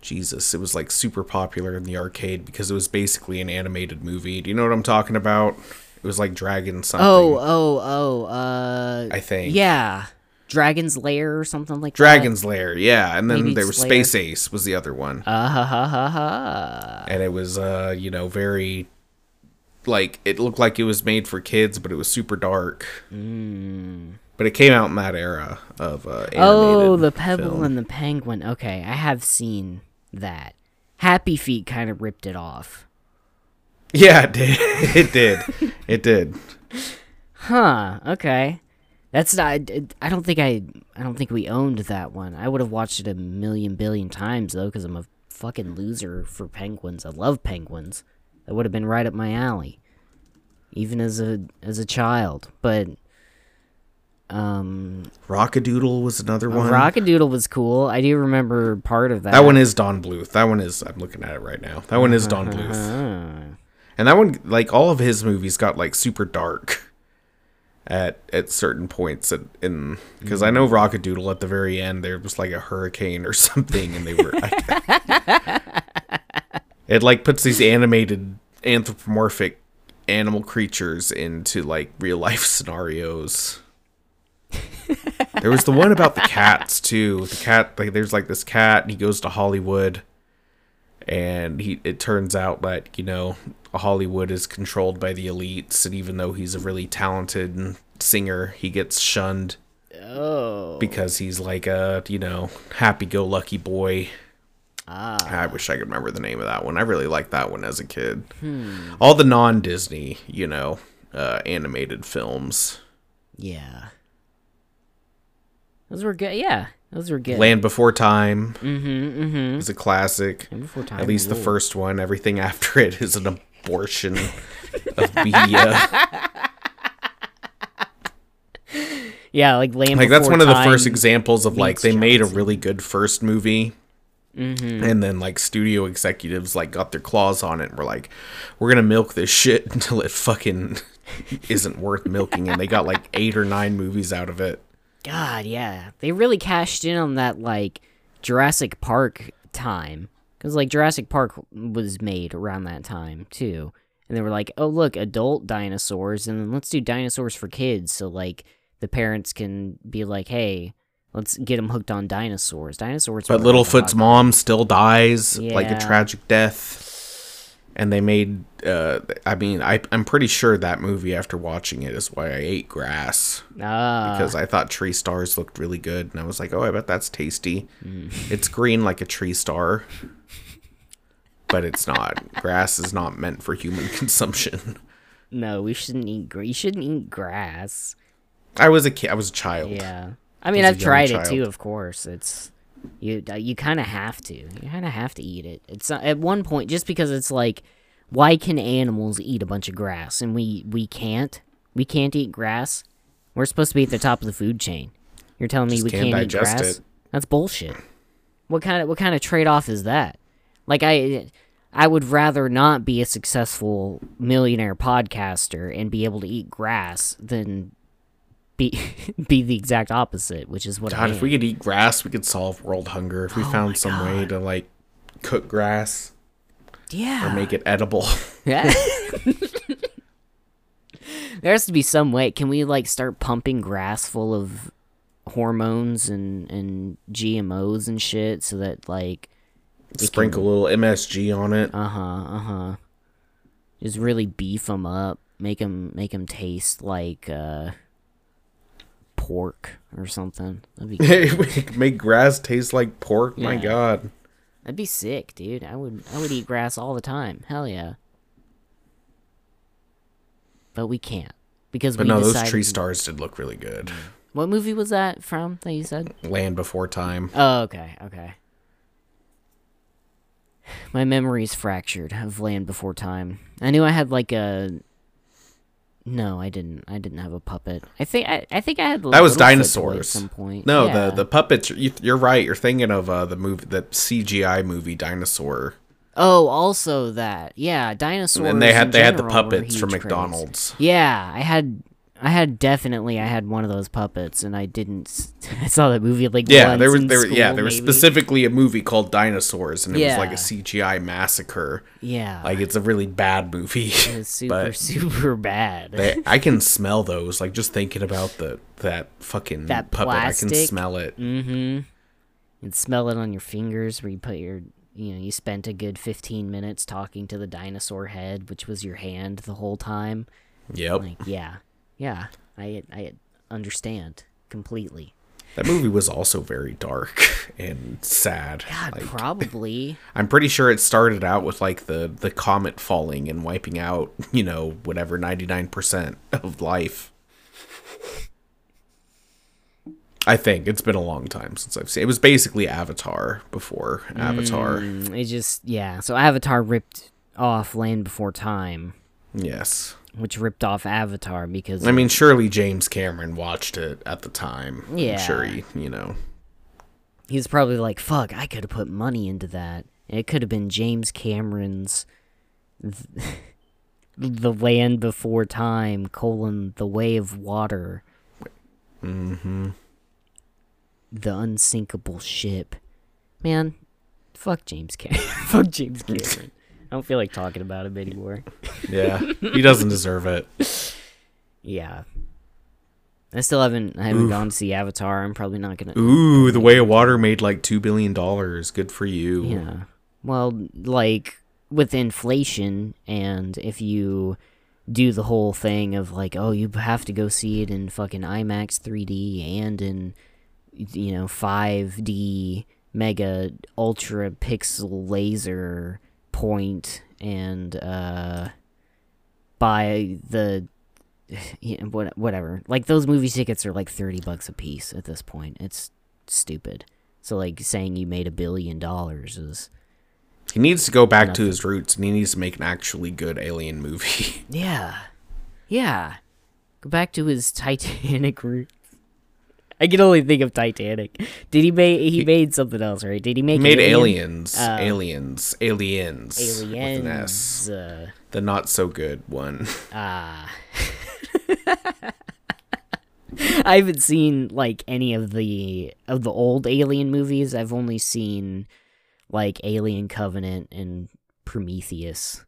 [SPEAKER 2] Jesus, it was like super popular in the arcade because it was basically an animated movie. Do you know what I'm talking about? It was like Dragon something.
[SPEAKER 3] Oh, oh, oh, uh
[SPEAKER 2] I think.
[SPEAKER 3] Yeah. Dragon's Lair or something like that.
[SPEAKER 2] Dragon's Lair, yeah, and then
[SPEAKER 3] Maybe
[SPEAKER 2] there was
[SPEAKER 3] Slayer.
[SPEAKER 2] Space Ace was the other one,
[SPEAKER 3] that. Uh ha ha ha ha.
[SPEAKER 2] and it was uh, you know, very like it looked like it was made for kids, but it was super dark. But it came out in that era of uh, animated
[SPEAKER 3] Oh, the Pebble
[SPEAKER 2] film.
[SPEAKER 3] and the Penguin. Okay, I have seen that. Happy Feet kind of ripped it off.
[SPEAKER 2] Yeah, it did. [laughs] it did. It did.
[SPEAKER 3] Huh, okay. That's not I don't think I I don't think we owned that one. I would have watched it a million billion times though cuz I'm a fucking loser for penguins. I love penguins. That would have been right up my alley. Even as a as a child. But um
[SPEAKER 2] Rockadoodle was another one.
[SPEAKER 3] Rockadoodle was cool. I do remember part of that.
[SPEAKER 2] that one is Don Bluth. That one is. I'm looking at it right now. That one is Don Bluth.
[SPEAKER 3] Ah.
[SPEAKER 2] And that one, like all of his movies, got like super dark at at certain points. In- In because I know Rockadoodle at the very end, there was like a hurricane or [laughs] something, and they were. [laughs] it like puts these animated anthropomorphic animal creatures into like real life [laughs] scenarios. there was the one about the cats too. The cat, like, there's like this cat, and he goes to Hollywood and he it turns out that you know Hollywood is controlled by the elites, and even though he's a really talented singer, he gets shunned
[SPEAKER 3] Oh.
[SPEAKER 2] because he's like a you know happy-go-lucky boy.
[SPEAKER 3] Ah.
[SPEAKER 2] I wish I could remember the name of that one. I really liked that one as a kid.
[SPEAKER 3] Hmm.
[SPEAKER 2] All the non-Disney, you know, uh, animated films.
[SPEAKER 3] Yeah. Those were good. Yeah, those were good.
[SPEAKER 2] Land Before Time
[SPEAKER 3] mm-hmm, mm-hmm.
[SPEAKER 2] is a classic.
[SPEAKER 3] Before time.
[SPEAKER 2] At least the first one. Everything after [laughs] it is an abortion [laughs] of media.
[SPEAKER 3] Yeah, like Land Before.
[SPEAKER 2] like that's
[SPEAKER 3] Before
[SPEAKER 2] one of the first examples of like they made a really good first movie
[SPEAKER 3] Mm-hmm.
[SPEAKER 2] and then like studio executives like got their claws on it and were like we're gonna milk this shit [laughs] until it fucking [laughs] isn't worth milking and they got like eight or nine movies out of it
[SPEAKER 3] God, yeah. They really cashed in on that like Jurassic Park time cuz like Jurassic Park was made around that time too. And they were like, "Oh, look, adult dinosaurs and then let's do dinosaurs for kids." So like the parents can be like, "Hey, let's get them hooked on dinosaurs." Dinosaurs
[SPEAKER 2] but littlefoot's mom still dies like a tragic death and they made uh i mean I, i'm pretty sure that movie after watching it is why i ate grass
[SPEAKER 3] Ah,
[SPEAKER 2] because I thought tree stars looked really good, and I was like, "Oh, I bet that's tasty."
[SPEAKER 3] Mm.
[SPEAKER 2] It's green like a tree star, but it's not. Grass is not meant for human [laughs] consumption.
[SPEAKER 3] no, we shouldn't eat you shouldn't eat grass.
[SPEAKER 2] I was a kid. I was a child.
[SPEAKER 3] Yeah. I mean, I've tried it too. Of course, it's you. uh, You kind of have to. You kind of have to eat it. It's not, at one point just because it's like, why can animals eat a bunch of grass and we we can't? We can't eat grass. We're supposed to be at the top of the food chain. You're telling me
[SPEAKER 2] Just
[SPEAKER 3] we
[SPEAKER 2] can't
[SPEAKER 3] can't, eat grass?
[SPEAKER 2] it.
[SPEAKER 3] That's bullshit. What kind of what kind of trade off is that? Like I. I would rather not be a successful millionaire podcaster and be able to eat grass than be [laughs] be the exact opposite, which is what
[SPEAKER 2] God, if we could eat grass, we could solve world hunger. If we
[SPEAKER 3] Oh
[SPEAKER 2] found some way to like cook grass
[SPEAKER 3] yeah,
[SPEAKER 2] or make it edible. [laughs]
[SPEAKER 3] Yeah. [laughs] there has to be some way. Can we like start pumping grass full of hormones and and GMOs and shit so that like
[SPEAKER 2] Sprinkle a little MSG on it.
[SPEAKER 3] uh huh uh huh just really beef them up, make them make them taste like uh pork or something. That'd be [laughs]
[SPEAKER 2] make grass taste like pork. My God.
[SPEAKER 3] That'd be sick, dude. I would I would eat grass all the time. Hell yeah. But we can't because
[SPEAKER 2] But
[SPEAKER 3] we
[SPEAKER 2] no, those tree stars did look really good.
[SPEAKER 3] What movie was that from that you said?
[SPEAKER 2] Land Before Time.
[SPEAKER 3] Oh, okay, okay. [sighs] My memory's fractured of Land Before Time. I knew I had like a. No, I didn't. I didn't have a puppet. I think I, I think I had.
[SPEAKER 2] That was dinosaurs.
[SPEAKER 3] At some point.
[SPEAKER 2] No,
[SPEAKER 3] Yeah.
[SPEAKER 2] the the puppets. You, you're right. You're thinking of uh, the movie, the CGI movie Dinosaur,
[SPEAKER 3] Oh, also that. Yeah, dinosaurs.
[SPEAKER 2] and they had they had the puppets from
[SPEAKER 3] huge craze.
[SPEAKER 2] McDonald's.
[SPEAKER 3] Yeah, I had. I had definitely. I had one of those puppets, and I didn't. [laughs] I saw that movie like
[SPEAKER 2] Yeah, there was there. yeah,
[SPEAKER 3] school,
[SPEAKER 2] there was specifically a movie called Dinosaurs, and it was like a CGI massacre.
[SPEAKER 3] Yeah,
[SPEAKER 2] Like it's a really bad movie.
[SPEAKER 3] it was [laughs] super super bad.
[SPEAKER 2] they, [laughs] I can smell those. Like just thinking about the that fucking
[SPEAKER 3] That
[SPEAKER 2] puppet, I can smell it.
[SPEAKER 3] Mm-hmm. And smell it on your fingers where you put your you know, you spent a good fifteen minutes talking to the dinosaur head, which was your hand the whole time.
[SPEAKER 2] Yep,
[SPEAKER 3] Like, yeah. Yeah. I I understand completely.
[SPEAKER 2] that movie was also very dark [laughs] and sad.
[SPEAKER 3] God,
[SPEAKER 2] Like,
[SPEAKER 3] probably. [laughs]
[SPEAKER 2] I'm pretty sure it started out with like the the comet falling and wiping out, you know, whatever 99% of life. I think it's been a long time since I've seen. It was basically Avatar before Avatar.
[SPEAKER 3] Mm, it just yeah. So Avatar ripped off Land Before Time,
[SPEAKER 2] Yes.
[SPEAKER 3] Which ripped off Avatar because
[SPEAKER 2] I mean, surely James Cameron watched it at the time. I'm
[SPEAKER 3] Yeah.
[SPEAKER 2] sure he, you know.
[SPEAKER 3] he's probably like, "Fuck, I could have put money into that. It could have been James Cameron's th- [laughs] The Land Before Time: colon The Way of Water."
[SPEAKER 2] Mm-hmm.
[SPEAKER 3] The unsinkable ship. Man, fuck James Cameron. [laughs] fuck James [laughs] Cameron. I don't feel like talking about him anymore.
[SPEAKER 2] Yeah, he doesn't deserve it.
[SPEAKER 3] Yeah. I still haven't I haven't gone to see Avatar. I'm probably not gonna
[SPEAKER 2] Ooh, The Way of Water made like two billion dollars. Good for you.
[SPEAKER 3] Yeah. Well, like with inflation and if you do the whole thing of like, oh, you have to go see it in fucking IMAX 3D and in you know 5D mega ultra pixel laser point and uh buy the [sighs] you know, what- whatever. Like those movie tickets are like 30 bucks a piece at this point. It's stupid. So like saying you made a billion dollars is
[SPEAKER 2] He needs to go back to his roots and he needs to make an actually good alien movie. [laughs]
[SPEAKER 3] yeah, yeah. Go back to his Titanic [laughs] roots. I can only think of Titanic. Did he make? He, made something else, right? Did he make?
[SPEAKER 2] He made
[SPEAKER 3] Alien?
[SPEAKER 2] aliens, aliens, aliens,
[SPEAKER 3] Aliens.
[SPEAKER 2] S.
[SPEAKER 3] Uh,
[SPEAKER 2] The not so good one. [laughs]
[SPEAKER 3] ah. [laughs] I haven't seen like any of the of the old Alien movies. I've only seen like Alien Covenant and Prometheus.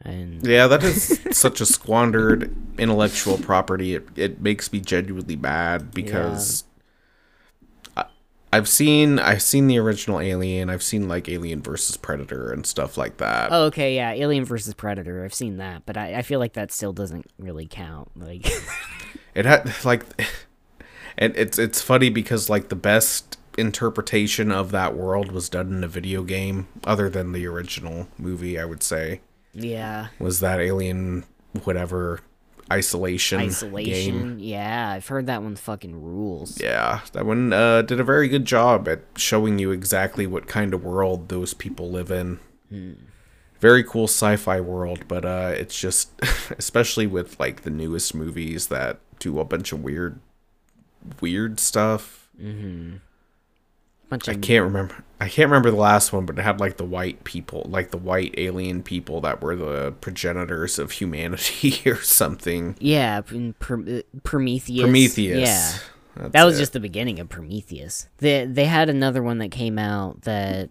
[SPEAKER 3] And
[SPEAKER 2] Yeah, that is [laughs] such a squandered intellectual property. It it makes me genuinely mad because I've seen I've seen the original Alien. I've seen like Alien versus Predator and stuff like that.
[SPEAKER 3] oh, okay, yeah, Alien versus Predator. I've seen that, but I, I feel like that still doesn't really count. Like, [laughs]
[SPEAKER 2] It had like, and it's it's funny because like the best interpretation of that world was done in a video game, other than the original movie. I would say
[SPEAKER 3] yeah,
[SPEAKER 2] was that Alien whatever isolation game.
[SPEAKER 3] Yeah, I've heard that one fucking rules.
[SPEAKER 2] Yeah, that one uh, did a very good job at showing you exactly what kind of world those people live in. Very cool sci-fi world, but uh, it's just, [laughs] especially with like the newest movies that do a bunch of weird, weird stuff.
[SPEAKER 3] Bunch
[SPEAKER 2] I can't remember. I can't remember the last one, but it had like the white people, like the white alien people that were the progenitors of humanity [laughs] or something.
[SPEAKER 3] yeah, Pr- Pr- Prometheus.
[SPEAKER 2] Prometheus.
[SPEAKER 3] Yeah,
[SPEAKER 2] That's
[SPEAKER 3] that was
[SPEAKER 2] it.
[SPEAKER 3] just the beginning of Prometheus. They they had another one that came out that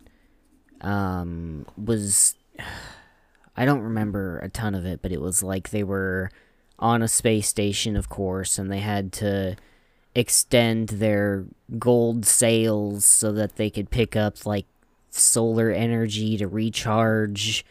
[SPEAKER 3] um was [sighs] I don't remember a ton of it, but it was like they were on a space station, of course, and they had to extend their gold sails so that they could pick up like solar energy to recharge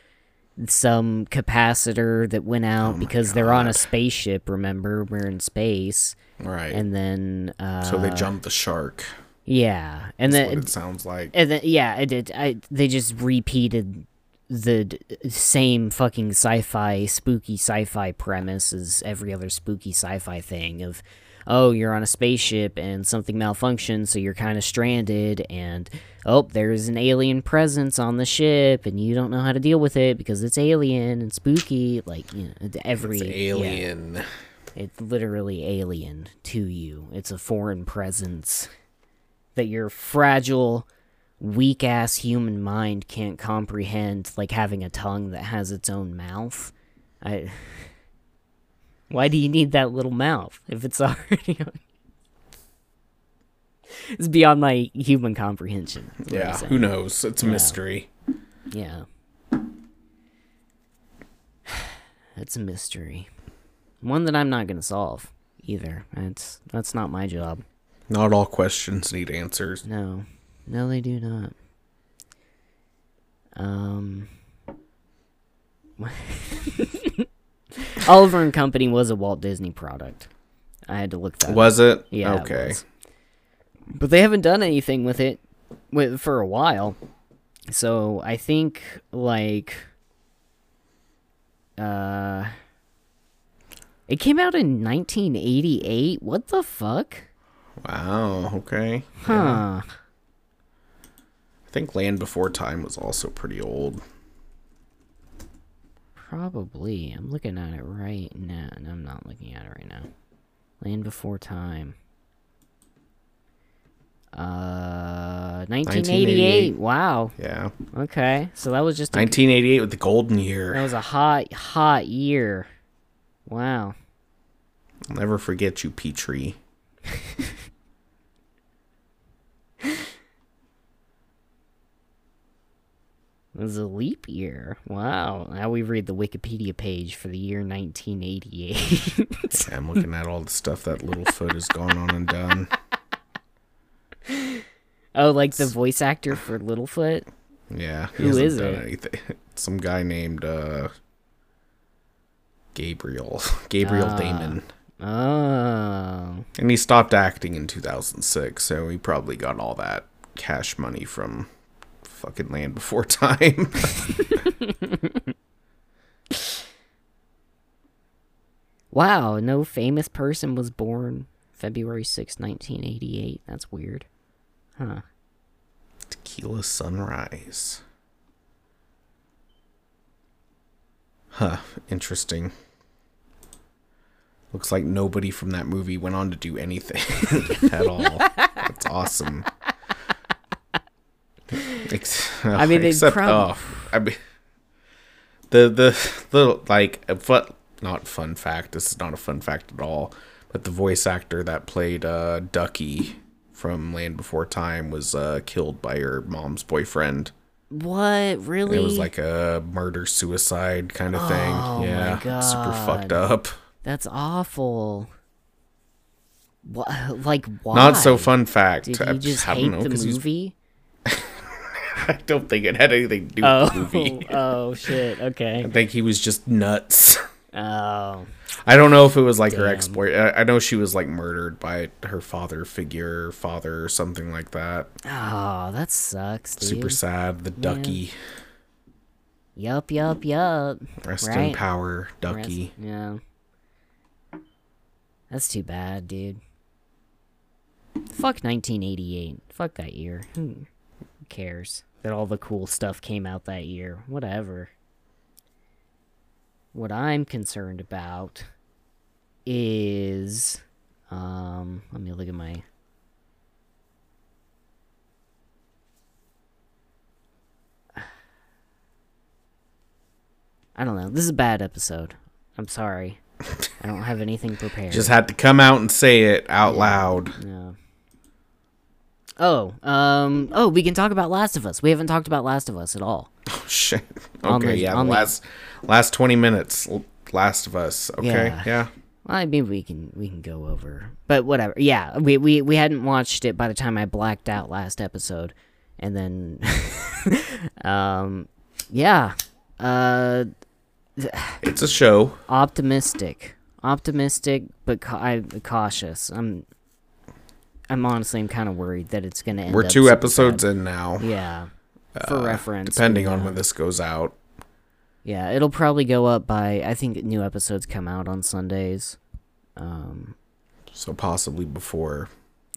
[SPEAKER 3] some capacitor that went out because they're on a spaceship remember we're in space
[SPEAKER 2] right.
[SPEAKER 3] and then uh
[SPEAKER 2] so they jumped the shark.
[SPEAKER 3] yeah and
[SPEAKER 2] That's
[SPEAKER 3] then
[SPEAKER 2] what it sounds like.
[SPEAKER 3] and then yeah it did I they just repeated the d- same fucking sci-fi spooky sci-fi premise as every other spooky sci-fi thing of oh you're on a spaceship and something malfunctions so you're kind of stranded and oh there's an alien presence on the ship and you don't know how to deal with it because it's alien and spooky like you know every
[SPEAKER 2] It's
[SPEAKER 3] yeah.
[SPEAKER 2] alien.
[SPEAKER 3] It's literally alien to you. It's a foreign presence that your fragile, weak ass human mind can't comprehend, like having a tongue that has its own mouth. I. Why do you need that little mouth if it's [laughs] already. it's beyond my human comprehension. is what I'm
[SPEAKER 2] Yeah, who knows? It's a mystery.
[SPEAKER 3] Yeah. [sighs] It's a mystery. One that I'm not gonna solve either. That's that's not my job.
[SPEAKER 2] Not all questions need answers.
[SPEAKER 3] No. No they do not. Um [laughs] [laughs] Oliver and Company was a Walt Disney product. I had to look that up.
[SPEAKER 2] Was it?
[SPEAKER 3] Yeah. it
[SPEAKER 2] Okay.
[SPEAKER 3] was. But they haven't done anything with it with, for a while. So I think like uh it came out in 1988. What the fuck?
[SPEAKER 2] Wow. Okay.
[SPEAKER 3] Huh.
[SPEAKER 2] I think Land Before Time was also pretty old.
[SPEAKER 3] Probably. I'm looking at it right now. No, I'm not looking at it right now. Land Before Time. Uh 1988.
[SPEAKER 2] 1988.
[SPEAKER 3] Wow.
[SPEAKER 2] Yeah.
[SPEAKER 3] Okay. So that was just
[SPEAKER 2] 1988 with the golden year.
[SPEAKER 3] That was a hot, hot year. Wow.
[SPEAKER 2] I'll never forget you, Petrie. [laughs]
[SPEAKER 3] It was a leap year. Wow. Now we read the Wikipedia page for the year 1988.
[SPEAKER 2] I'm looking at all the stuff that Littlefoot has gone on and done.
[SPEAKER 3] oh, like the voice actor for Littlefoot?
[SPEAKER 2] Yeah.
[SPEAKER 3] Who is it?
[SPEAKER 2] anything. [laughs] Some guy named uh Gabriel. [laughs] Gabriel
[SPEAKER 3] Ah.
[SPEAKER 2] Damon.
[SPEAKER 3] Oh.
[SPEAKER 2] And he stopped acting in 2006, so he probably got all that cash money from fucking Land Before [laughs] Time.
[SPEAKER 3] Wow, no famous person was born February 6, 1988. That's weird. Huh.
[SPEAKER 2] Tequila Sunrise. Huh, interesting. Looks like nobody from that movie went on to do anything [laughs] at all. That's awesome. Ex-
[SPEAKER 3] I mean,
[SPEAKER 2] except
[SPEAKER 3] prob-
[SPEAKER 2] oh, I mean, the the the like fun, not fun fact. This is not a fun fact at all. But the voice actor that played uh, Ducky from Land Before Time was uh, killed by her mom's boyfriend.
[SPEAKER 3] What really?
[SPEAKER 2] It was like a murder suicide kind of thing.
[SPEAKER 3] Oh
[SPEAKER 2] yeah, super fucked up.
[SPEAKER 3] That's awful. What? Like why?
[SPEAKER 2] Not so fun fact.
[SPEAKER 3] Did
[SPEAKER 2] I
[SPEAKER 3] he just
[SPEAKER 2] I
[SPEAKER 3] hate
[SPEAKER 2] know,
[SPEAKER 3] the movie? [laughs]
[SPEAKER 2] I don't think it had anything to do
[SPEAKER 3] Oh,
[SPEAKER 2] with the oh, movie. [laughs]
[SPEAKER 3] oh shit. Okay.
[SPEAKER 2] I think he was just nuts.
[SPEAKER 3] Oh,
[SPEAKER 2] I don't know if it was like her
[SPEAKER 3] Damn.
[SPEAKER 2] ex boy. I I know she was like murdered by her father figure, father or something like that.
[SPEAKER 3] oh, that sucks, dude.
[SPEAKER 2] Super sad. The ducky,
[SPEAKER 3] Yup, yup, yup.
[SPEAKER 2] rest in
[SPEAKER 3] Right.
[SPEAKER 2] power,
[SPEAKER 3] Rest-
[SPEAKER 2] ducky.
[SPEAKER 3] Yeah. That's too bad, dude. Fuck 1988. Fuck that year. Who cares that all the cool stuff came out that year? Whatever. What I'm concerned about is um let me look at my I don't know. This is a bad episode. I'm sorry. I don't have anything [laughs] prepared.
[SPEAKER 2] Just had to come out and say it out loud.
[SPEAKER 3] Yeah. Oh, um, oh, we can talk about Last of Us. We haven't talked about Last of Us at all. [laughs]
[SPEAKER 2] Oh, shit. Okay,
[SPEAKER 3] the-
[SPEAKER 2] yeah.
[SPEAKER 3] On the-
[SPEAKER 2] last last twenty minutes, Last of Us. Okay,
[SPEAKER 3] Yeah.
[SPEAKER 2] yeah.
[SPEAKER 3] Well, I mean, we can we can go over, but whatever. Yeah, we we we hadn't watched it by the time I blacked out last episode, and then, [laughs] um, yeah, uh,
[SPEAKER 2] It's a show.
[SPEAKER 3] optimistic, optimistic, but ca- I cautious. I'm, I'm honestly, I'm kind of worried that it's gonna end.
[SPEAKER 2] We're two episodes
[SPEAKER 3] bad.
[SPEAKER 2] in now.
[SPEAKER 3] Yeah, for reference,
[SPEAKER 2] Depending on
[SPEAKER 3] uh,
[SPEAKER 2] when this goes out.
[SPEAKER 3] Yeah, it'll probably go up by. I think new episodes come out on Sundays. Um,
[SPEAKER 2] So possibly before.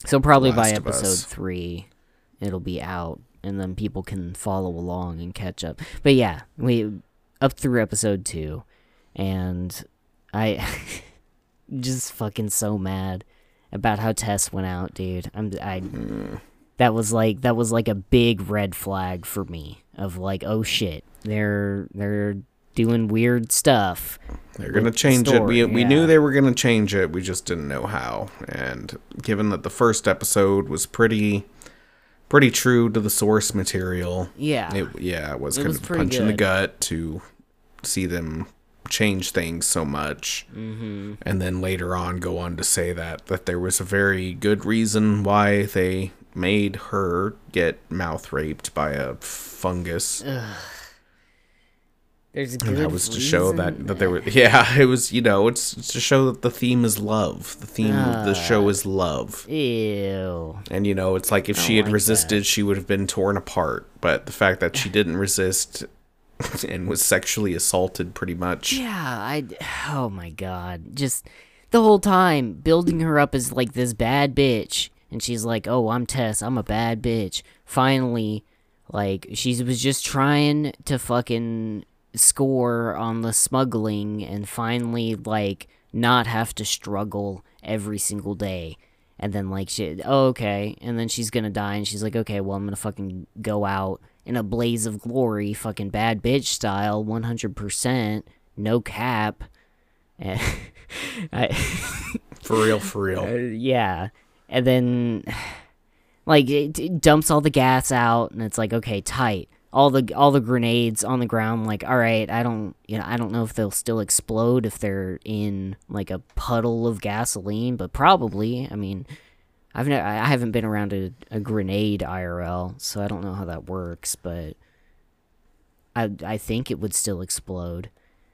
[SPEAKER 3] so probably by episode three, it'll be out, and then people can follow along and catch up. But yeah, we up through episode two, and I [laughs] just fucking so mad about how Tess went out, dude. I'm I. Mm-hmm. That was like that was like a big red flag for me of like oh shit they're they're doing weird stuff
[SPEAKER 2] They're gonna change it. We
[SPEAKER 3] story,
[SPEAKER 2] we knew they were gonna change it. We just didn't know how. And given that the first episode was pretty pretty true to the source material,
[SPEAKER 3] yeah
[SPEAKER 2] it yeah, it was
[SPEAKER 3] It
[SPEAKER 2] kind
[SPEAKER 3] was
[SPEAKER 2] of punch in the gut to see them change things so much. Mm-hmm. And then later on go on to say that that there was a very good reason why they made her get mouth raped by a fungus.
[SPEAKER 3] there's a good
[SPEAKER 2] And that was to show that that there were [laughs] yeah it was you know it's, it's to show that the theme is love. The theme of the show is love.
[SPEAKER 3] Ew.
[SPEAKER 2] And you know it's like if she had
[SPEAKER 3] like
[SPEAKER 2] resisted she would have been torn apart. But the fact that she [sighs] didn't resist [laughs] and was sexually assaulted pretty much.
[SPEAKER 3] Yeah i oh my god. Just the whole time building her up as like this bad bitch. And she's like oh i'm tess. I'm a bad bitch. Finally like she was just trying to fucking score on the smuggling and finally like not have to struggle every single day. And then like she oh, okay. And then she's gonna die and she's like okay well i'm gonna fucking go out in a blaze of glory fucking bad bitch style 100% no cap. [laughs] I,
[SPEAKER 2] for real for real. [laughs]
[SPEAKER 3] Uh, yeah. And then like it, it dumps all the gas out and it's like okay tight. All the all the grenades on the ground like all right i don't you know i don't know if they'll still explode if they're in like a puddle of gasoline but probably. I mean i've ne- i haven't been around a, a grenade irl so i don't know how that works but i i think it would still explode.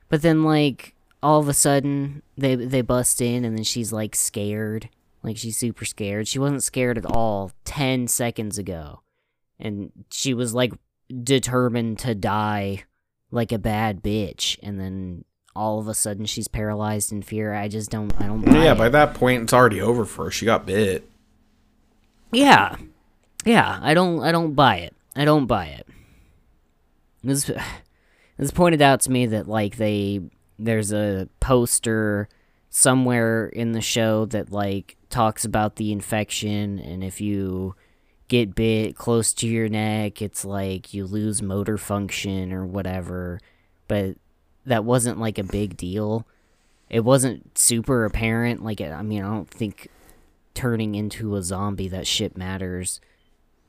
[SPEAKER 3] But then like all of a sudden they they bust in and then she's like scared. Like she's super scared. She wasn't scared at all 10 seconds ago. And she was like determined to die like a bad bitch. And then all of a sudden she's paralyzed in fear. I just don't i don't
[SPEAKER 2] yeah
[SPEAKER 3] it.
[SPEAKER 2] by that point it's already over for her. She got bit
[SPEAKER 3] yeah yeah, I don't I don't buy it. I don't buy it. It was [sighs] pointed out to me that like they there's a poster somewhere in the show that like talks about the infection and if you get bit close to your neck it's like you lose motor function or whatever but that wasn't like a big deal it wasn't super apparent like i mean i don't think turning into a zombie that shit matters.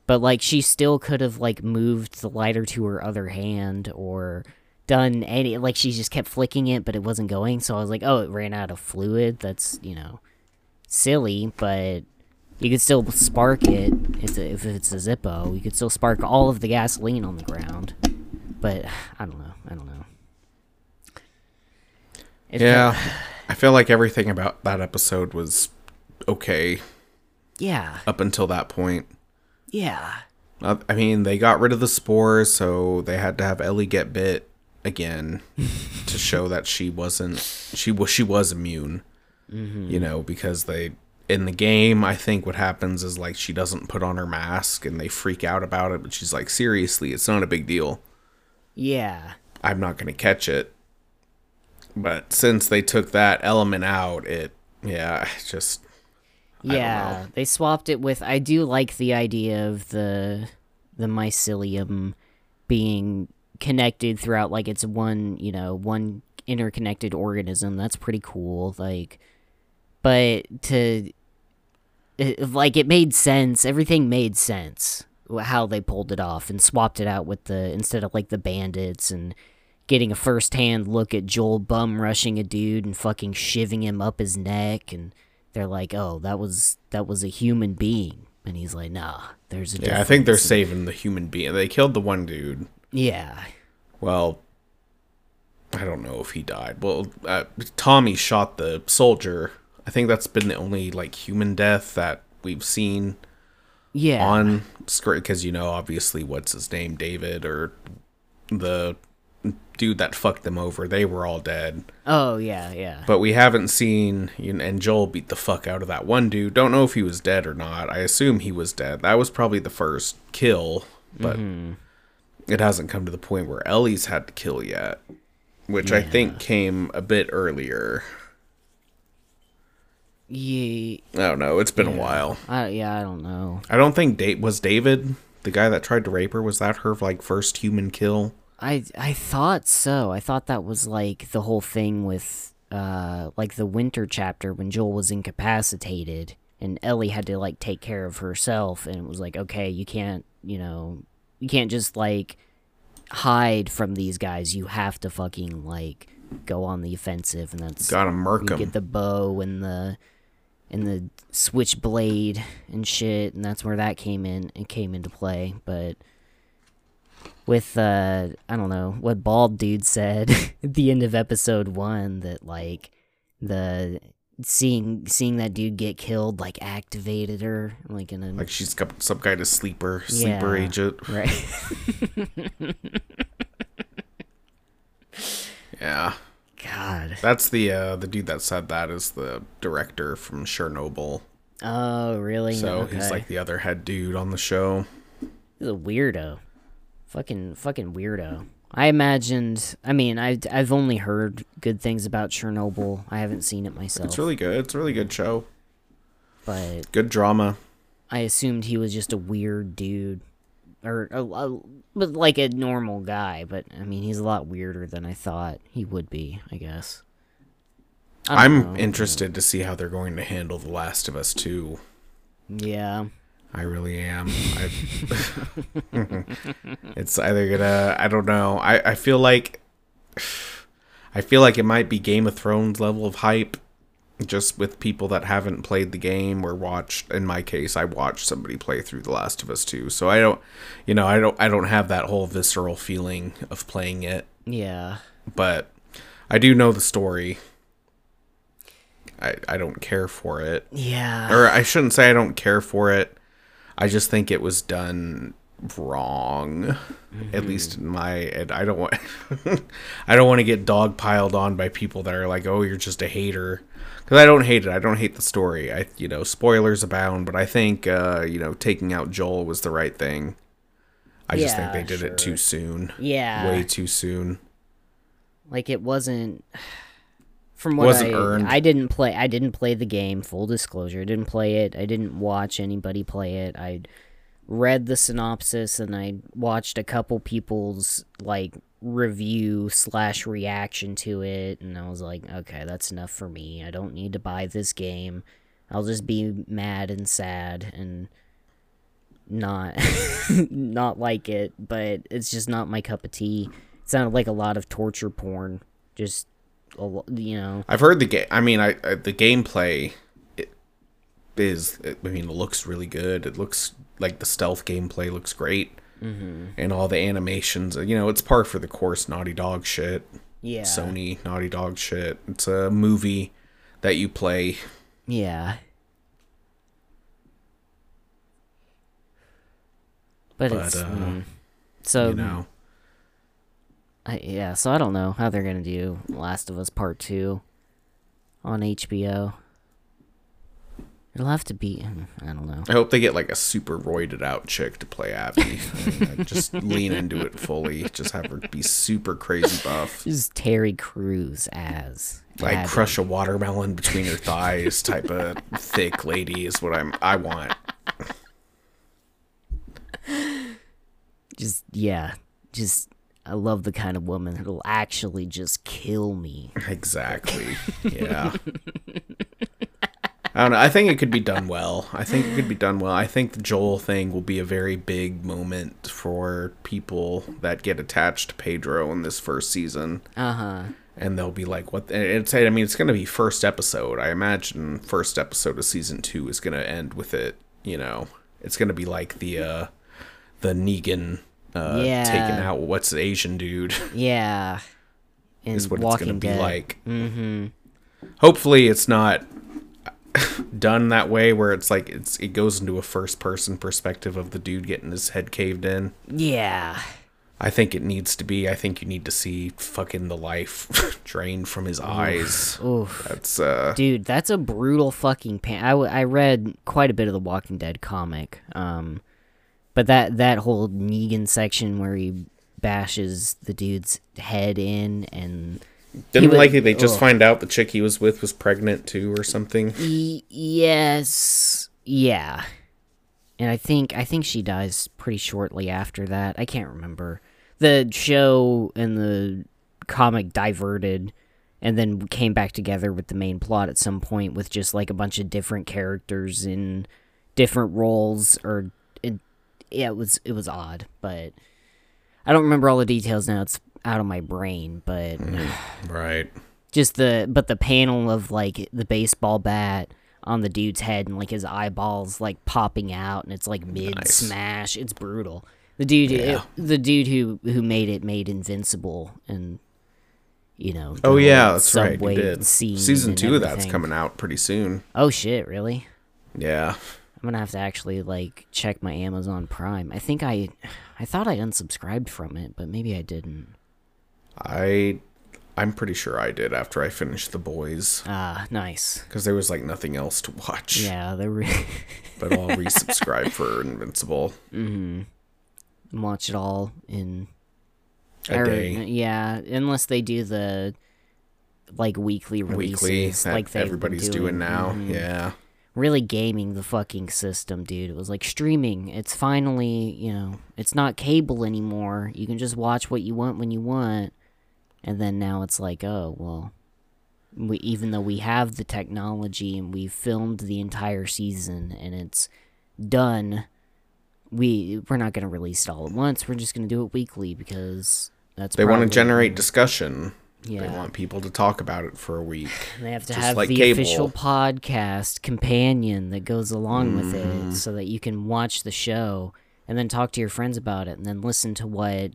[SPEAKER 3] But like she still could have like moved the lighter to her other hand or done any like she just kept flicking it but it wasn't going. So i was like oh it ran out of fluid. That's you know silly but you could still spark it. If, if it's a zippo you could still spark all of the gasoline on the ground. But i don't know. I don't know. It
[SPEAKER 2] Yeah.
[SPEAKER 3] felt-
[SPEAKER 2] I feel like everything about that episode was okay
[SPEAKER 3] yeah
[SPEAKER 2] up until that point.
[SPEAKER 3] yeah
[SPEAKER 2] Uh, I mean, they got rid of the spores, so they had to have Ellie get bit again [laughs] to show that she wasn't she was she was immune. You know, because they in the game, I think what happens is like she doesn't put on her mask and they freak out about it, but she's like, seriously, it's not a big deal.
[SPEAKER 3] yeah
[SPEAKER 2] I'm not going to catch it. But since they took that element out, it yeah, just
[SPEAKER 3] Yeah, they swapped it with. I do like the idea of the the mycelium being connected throughout, like it's one, you know, one interconnected organism. That's pretty cool. Like, but to it, like it made sense. Everything made sense how they pulled it off and swapped it out with the instead of like the bandits and getting a first hand look at Joel bum rushing a dude and fucking shivving him up his neck and they're like, "Oh, that was that was a human being." And he's like, "Nah, there's a
[SPEAKER 2] yeah, I think they're saving the human being. They killed the one dude.
[SPEAKER 3] Yeah.
[SPEAKER 2] Well, I don't know if he died. Well, uh, Tommy shot the soldier. I think that's been the only like human death that we've seen
[SPEAKER 3] Yeah.
[SPEAKER 2] on screen because you know obviously what's his name David or the dude that fucked them over. They were all dead.
[SPEAKER 3] oh, yeah, yeah.
[SPEAKER 2] But we haven't seen, you know, and Joel beat the fuck out of that one dude. Don't know if he was dead or not. I assume he was dead. That was probably the first kill, but mm-hmm. it hasn't come to the point where Ellie's had to kill yet, which I think came a bit earlier.
[SPEAKER 3] yeah.
[SPEAKER 2] I don't know. It's been a while.
[SPEAKER 3] I, yeah, I don't know.
[SPEAKER 2] I don't think Date was David the guy that tried to rape her. Was that her like first human kill?
[SPEAKER 3] I I thought so. I thought that was like the whole thing with uh like the winter chapter when Joel was incapacitated and Ellie had to like take care of herself and it was like okay, you can't, you know, you can't just like hide from these guys. You have to fucking like go on the offensive and that's
[SPEAKER 2] Gotta murk
[SPEAKER 3] you
[SPEAKER 2] him.
[SPEAKER 3] get the bow and the and the switchblade and shit, and that's where that came in and came into play. But with uh, I don't know what bald dude said [laughs] at the end of episode one that like the seeing seeing that dude get killed like activated her like in a
[SPEAKER 2] Like she's got some kind of sleeper, sleeper
[SPEAKER 3] Yeah.
[SPEAKER 2] agent.
[SPEAKER 3] right. [laughs]
[SPEAKER 2] Yeah.
[SPEAKER 3] God.
[SPEAKER 2] That's the uh the dude that said that is the director from Chernobyl.
[SPEAKER 3] Oh really?
[SPEAKER 2] So
[SPEAKER 3] okay.
[SPEAKER 2] he's like the other head dude on the show.
[SPEAKER 3] He's a weirdo. Fucking fucking weirdo. I imagined. I mean, I've I've only heard good things about Chernobyl. I haven't seen it myself.
[SPEAKER 2] It's really good. It's a really good show.
[SPEAKER 3] but
[SPEAKER 2] Good drama.
[SPEAKER 3] I assumed he was just a weird dude, or a, a, but like a normal guy. But I mean, he's a lot weirder than I thought he would be. I guess. I
[SPEAKER 2] I'm
[SPEAKER 3] know.
[SPEAKER 2] interested to see how they're going to handle The Last of Us 2.
[SPEAKER 3] Yeah.
[SPEAKER 2] I really am. I, [laughs] it's either gonna I don't know. I, I feel like I feel like it might be Game of Thrones level of hype just with people that haven't played the game or watched in my case I watched somebody play through The Last of Us 2. So I don't you know, I don't I don't have that whole visceral feeling of playing it,
[SPEAKER 3] Yeah.
[SPEAKER 2] but I do know the story. I I don't care for it
[SPEAKER 3] Yeah.
[SPEAKER 2] or I shouldn't say I don't care for it. I just think it was done wrong. At least in my and I don't want [laughs] I don't want to get dog piled on by people that are like, "Oh, you're just a hater." Cuz I don't hate it. I don't hate the story. I you know, spoilers abound, but I think uh, you know, taking out Joel was the right thing. I just think they did it too soon.
[SPEAKER 3] Yeah.
[SPEAKER 2] Way too soon.
[SPEAKER 3] Like it wasn't from what
[SPEAKER 2] Wasn't
[SPEAKER 3] I
[SPEAKER 2] earned.
[SPEAKER 3] I didn't play I didn't play the game, full disclosure. I didn't play it. I didn't watch anybody play it. I read the synopsis and I watched a couple people's like review slash reaction to it and I was like, okay, that's enough for me. I don't need to buy this game. I'll just be mad and sad and not [laughs] not like it, but it's just not my cup of tea. It sounded like a lot of torture porn. Just you know.
[SPEAKER 2] I've heard the game. I mean, I, I the gameplay it is. It, I mean, it looks really good. It looks like the stealth gameplay looks great, mm-hmm. and all the animations. You know, it's par for the course. Naughty Dog shit.
[SPEAKER 3] Yeah.
[SPEAKER 2] Sony Naughty Dog shit. It's a movie that you play.
[SPEAKER 3] Yeah. But,
[SPEAKER 2] But,
[SPEAKER 3] it's
[SPEAKER 2] uh,
[SPEAKER 3] mm. so
[SPEAKER 2] You know,
[SPEAKER 3] I, yeah. So I don't know how they're gonna do Last of Us Part Two on HBO. It'll have to be. mm, I don't know.
[SPEAKER 2] I hope they get like a super roided out chick to play Abby. And, uh, just [laughs] lean into it fully. Just have her be super crazy buff.
[SPEAKER 3] Is Terry Crews as
[SPEAKER 2] like
[SPEAKER 3] Abby.
[SPEAKER 2] crush a watermelon between her thighs type of thick lady is what I'm I want.
[SPEAKER 3] Just yeah, just I love the kind of woman that'll actually just kill me.
[SPEAKER 2] Exactly. Yeah. I don't know. I think it could be done well. I think it could be done well. I think the Joel thing will be a very big moment for people that get attached to Pedro in this first season.
[SPEAKER 3] Uh huh.
[SPEAKER 2] And they'll be like, "What?" and It's. I mean, it's going to be first episode. I imagine first episode of season two is going to end with it. You know, it's going to be like the uh the Negan uh
[SPEAKER 3] Yeah.
[SPEAKER 2] taking out what's the Asian dude. [laughs]
[SPEAKER 3] Yeah. In
[SPEAKER 2] is what
[SPEAKER 3] Walking
[SPEAKER 2] it's going to be like. Mm-hmm. Hopefully, it's not [laughs] done that way where it's like it's it goes into a first person perspective of the dude getting his head caved in.
[SPEAKER 3] Yeah.
[SPEAKER 2] I think it needs to be. I think you need to see fucking the life [laughs] drained from his eyes.
[SPEAKER 3] Oof.
[SPEAKER 2] That's uh
[SPEAKER 3] Dude, that's a brutal fucking pan. I, w- I read quite a bit of the Walking Dead comic. Um, but that that whole Negan section where he bashes the dude's head in and
[SPEAKER 2] didn't
[SPEAKER 3] would-
[SPEAKER 2] like. They just
[SPEAKER 3] ugh.
[SPEAKER 2] find out the chick he was with was pregnant too or something.
[SPEAKER 3] y- yes, yeah. And I think I think she dies pretty shortly after that. I can't remember. The show and the comic diverted and then came back together with the main plot at some point with just like a bunch of different characters in different roles or yeah, it was it was odd, but I don't remember all the details now. It's out of my brain, but mm,
[SPEAKER 2] Right.
[SPEAKER 3] just the but the panel of like the baseball bat on the dude's head and like his eyeballs like popping out and it's like mid smash it's brutal the dude uh,
[SPEAKER 2] Yeah.
[SPEAKER 3] it- the dude who who made it made invincible and you know
[SPEAKER 2] Oh yeah, that's right. He did. Season two of that's coming out pretty soon.
[SPEAKER 3] oh shit really
[SPEAKER 2] Yeah.
[SPEAKER 3] I'm gonna have to actually like check my amazon prime i think i [sighs] i thought i unsubscribed from it but maybe i didn't
[SPEAKER 2] I I'm pretty sure I did after I finished The Boys
[SPEAKER 3] ah nice
[SPEAKER 2] because there was like nothing else to watch.
[SPEAKER 3] yeah they're re- [laughs]
[SPEAKER 2] But I'll resubscribe for Invincible. Mm-hmm.
[SPEAKER 3] Watch it all in
[SPEAKER 2] A
[SPEAKER 3] or-
[SPEAKER 2] day.
[SPEAKER 3] Yeah, unless they do the like weekly releases,
[SPEAKER 2] Weekly
[SPEAKER 3] like
[SPEAKER 2] everybody's doing, now.
[SPEAKER 3] Mhm.
[SPEAKER 2] Yeah.
[SPEAKER 3] Really gaming the fucking system, dude. It was like streaming. It's finally, you know, it's not cable anymore. You can just watch what you want when you want. And then now it's like, oh well, we even though we have the technology and we've filmed the entire season and it's done, we we're not gonna release it all at once. We're just gonna do it weekly because that's
[SPEAKER 2] They want to generate discussion. They want people to talk about it for a week.
[SPEAKER 3] They have to
[SPEAKER 2] Just
[SPEAKER 3] have
[SPEAKER 2] like
[SPEAKER 3] the
[SPEAKER 2] cable.
[SPEAKER 3] official podcast companion that goes along with
[SPEAKER 2] Mm-hmm.
[SPEAKER 3] it so that you can watch the show and then talk to your friends about it and then listen to what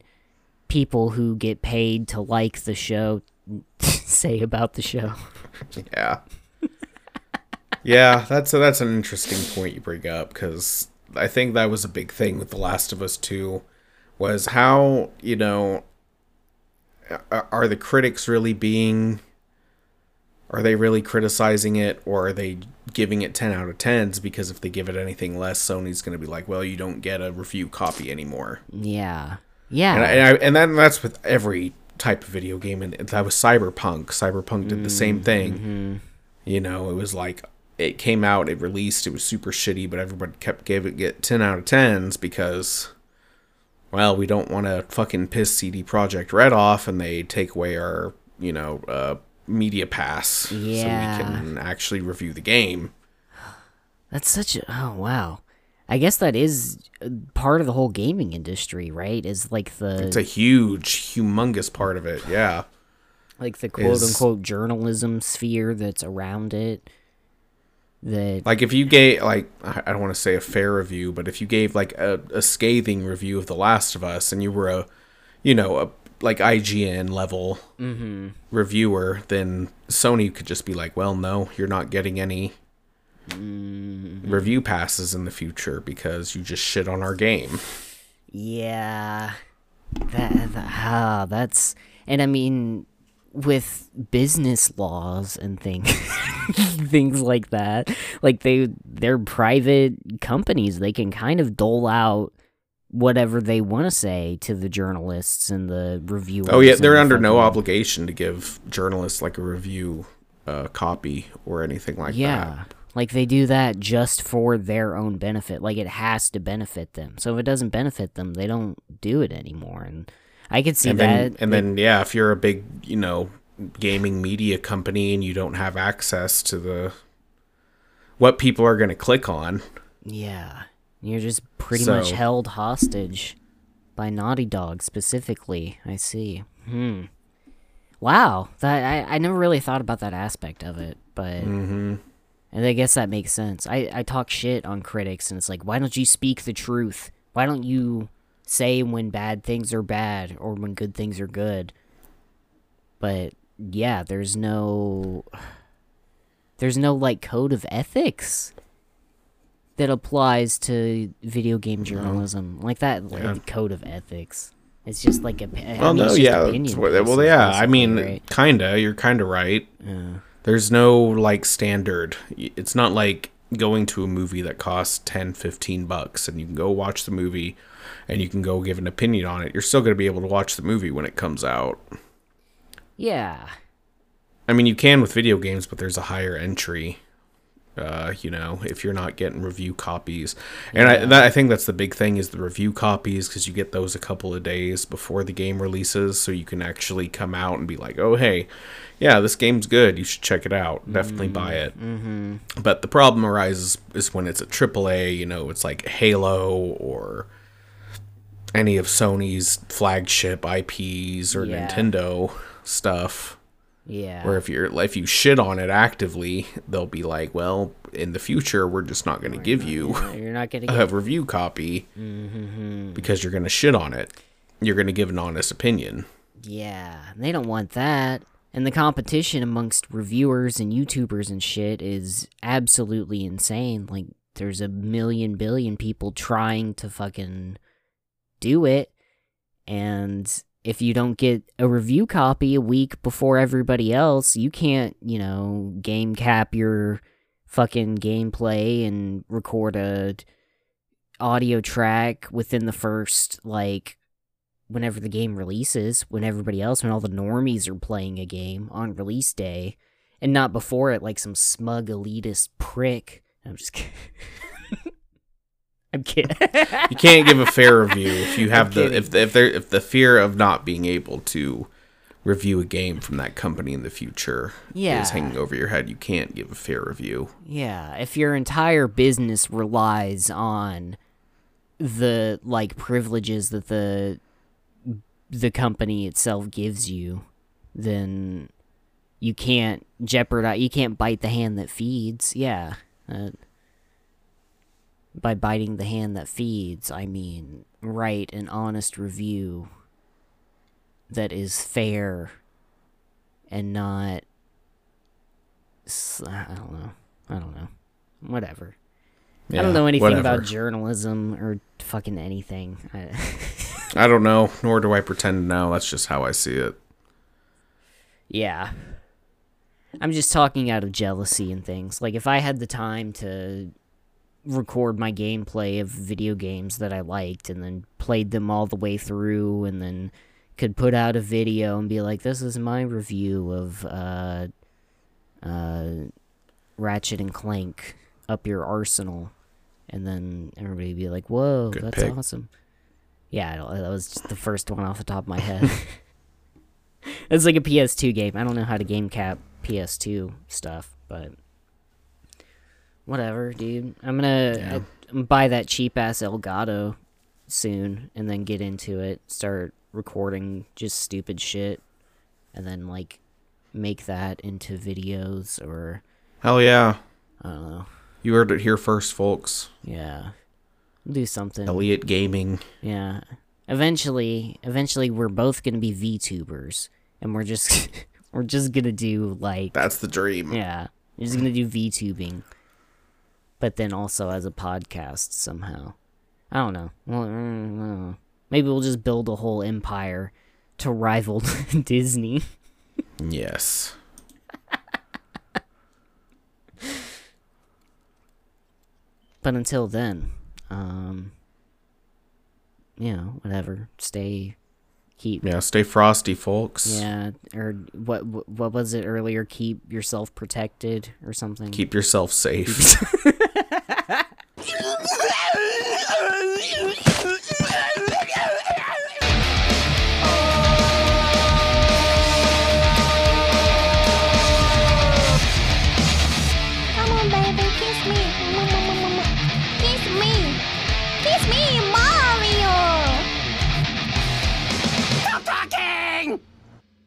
[SPEAKER 3] people who get paid to like the show [laughs] say about the show. [laughs]
[SPEAKER 2] Yeah. yeah, that's that's an interesting point you bring up because I think that was a big thing with The Last of Us 2 was how, you know, a- are the critics really being are they really criticizing it or are they giving it 10 out of 10s because if they give it anything less Sony's going to be like, "Well, you don't get a review copy anymore."
[SPEAKER 3] Yeah. Yeah.
[SPEAKER 2] And I, and, I, and then that's with every type of video game and that was Cyberpunk. Cyberpunk did the same mm-hmm. thing. You know, it was like it came out, it released, it was super shitty, but everybody kept gave it get 10 out of 10s because well, we don't want to fucking piss CD Projekt Red off and they take away our, you know, uh media pass
[SPEAKER 3] Yeah.
[SPEAKER 2] so we can actually review the game.
[SPEAKER 3] That's such a oh wow. I guess that is uh, part of the whole gaming industry, right? Is like the
[SPEAKER 2] It's a huge, humongous part of it. Yeah.
[SPEAKER 3] like the quote
[SPEAKER 2] is-
[SPEAKER 3] unquote journalism sphere that's around it. That
[SPEAKER 2] Like if you gave like I don't want to say a fair review, but if you gave like a, a scathing review of The Last of Us and you were a you know, a like IGN level reviewer, then Sony could just be like, Well, no, you're not getting any review passes in the future because you just shit on our game.
[SPEAKER 3] yeah, that, that ah, that's and I mean with business laws and things [laughs] things like that like they they're private companies they can kind of dole out whatever they want to say to the journalists and the reviewers
[SPEAKER 2] Oh yeah, they're
[SPEAKER 3] the
[SPEAKER 2] under no obligation to give journalists like a review uh, copy or anything like that. Yeah.
[SPEAKER 3] Like they do that just for their own benefit. Like it has to benefit them. So if it doesn't benefit them, they don't do it anymore. And I could see
[SPEAKER 2] and
[SPEAKER 3] that.
[SPEAKER 2] then and then yeah if you're a big you know gaming media company and you don't have access to the what people are going to click on
[SPEAKER 3] yeah, you're just pretty much held hostage by Naughty Dog specifically. I see. Hmm. Wow, that I, I never really thought about that aspect of it, but
[SPEAKER 2] mm-hmm.
[SPEAKER 3] and I guess that makes sense. I I talk shit on critics, and it's like, why don't you speak the truth? Why don't you say when bad things are bad or when good things are good? But yeah, there's no there's no like code of ethics that applies to video game journalism like that like,
[SPEAKER 2] Yeah.
[SPEAKER 3] code of ethics. It's just like a
[SPEAKER 2] well
[SPEAKER 3] mean,
[SPEAKER 2] no yeah
[SPEAKER 3] opinion
[SPEAKER 2] what- well yeah i mean
[SPEAKER 3] right?
[SPEAKER 2] kinda you're kinda right
[SPEAKER 3] Yeah.
[SPEAKER 2] there's no like standard it's not like going to a movie that costs 10 15 bucks and you can go watch the movie and you can go give an opinion on it you're still going to be able to watch the movie when it comes out
[SPEAKER 3] yeah.
[SPEAKER 2] I mean, you can with video games, but there's a higher entry. Uh, you know, if you're not getting review copies, and I, that, I think that's the big thing is the review copies because you get those a couple of days before the game releases, so you can actually come out and be like, "Oh, hey, yeah, this game's good. You should check it out. Definitely buy it." Mm-hmm. But the problem arises is when it's a AAA. You know, it's like Halo or any of Sony's flagship IPs or
[SPEAKER 3] Yeah.
[SPEAKER 2] Nintendo stuff
[SPEAKER 3] Yeah.
[SPEAKER 2] where if you're if you shit on it actively, they'll be like, "Well, in the future, we're just not going to give you
[SPEAKER 3] You're not getting [laughs]
[SPEAKER 2] a review copy mm-hmm. because you're going to shit on it. You're going to give an honest opinion."
[SPEAKER 3] Yeah, they don't want that. And the competition amongst reviewers and YouTubers and shit is absolutely insane. Like, there's a million billion people trying to fucking do it. And if you don't get a review copy a week before everybody else, you can't, you know, game cap your fucking gameplay and record a audio track within the first, like, whenever the game releases, when everybody else, when all the normies are playing a game on release day, and not before it like some smug elitist prick. I'm just kidding. [laughs] I'm kidding. [laughs]
[SPEAKER 2] You can't give a fair review if you have the if the, if there if the fear of not being able to review a game from that company in the future
[SPEAKER 3] Yeah.
[SPEAKER 2] is hanging over your head. You can't give a fair review.
[SPEAKER 3] Yeah, if your entire business relies on the like privileges that the the company itself gives you, then you can't jeopardize. You can't bite the hand that feeds. Yeah. Uh, by biting the hand that feeds, I mean write an honest review that is fair and not I don't know. I don't know. Whatever. I don't know anything
[SPEAKER 2] whatever.
[SPEAKER 3] about journalism or fucking anything. I, [laughs]
[SPEAKER 2] I don't know, nor do I pretend to know. That's just how I see it.
[SPEAKER 3] yeah. I'm just talking out of jealousy and things. Like if I had the time to record my gameplay of video games that I liked and then played them all the way through and then could put out a video and be like this is my review of uh uh Ratchet and Clank up your arsenal and then everybody would be like whoa
[SPEAKER 2] Good
[SPEAKER 3] that's
[SPEAKER 2] pick.
[SPEAKER 3] awesome. Yeah, that was just the first one off the top of my head. [laughs] it's like a PS2 game. I don't know how to game cap PS2 stuff, but whatever, dude. I'm gonna
[SPEAKER 2] Yeah.
[SPEAKER 3] I'm buy that cheap ass Elgato soon, and then get into it. Start recording just stupid shit, and then like make that into videos or
[SPEAKER 2] Hell yeah.
[SPEAKER 3] I don't know.
[SPEAKER 2] You heard it here first, folks.
[SPEAKER 3] Yeah, do something.
[SPEAKER 2] Elliot Gaming.
[SPEAKER 3] Yeah. Eventually, eventually, we're both gonna be VTubers, and we're just [laughs] we're just gonna do like
[SPEAKER 2] That's the dream.
[SPEAKER 3] Yeah, you're just gonna do VTubing, but then also as a podcast somehow. I don't know. Well, I don't know. Maybe we'll just build a whole empire to rival [laughs] Disney.
[SPEAKER 2] Yes.
[SPEAKER 3] But until then, um, you know, whatever. Stay, keep.
[SPEAKER 2] Yeah, stay frosty, folks.
[SPEAKER 3] Yeah, or what? What what was it earlier? Keep yourself protected or something.
[SPEAKER 2] Keep yourself safe. [laughs]
[SPEAKER 4] Come on, baby, kiss me. Kiss me. Kiss me, Mario.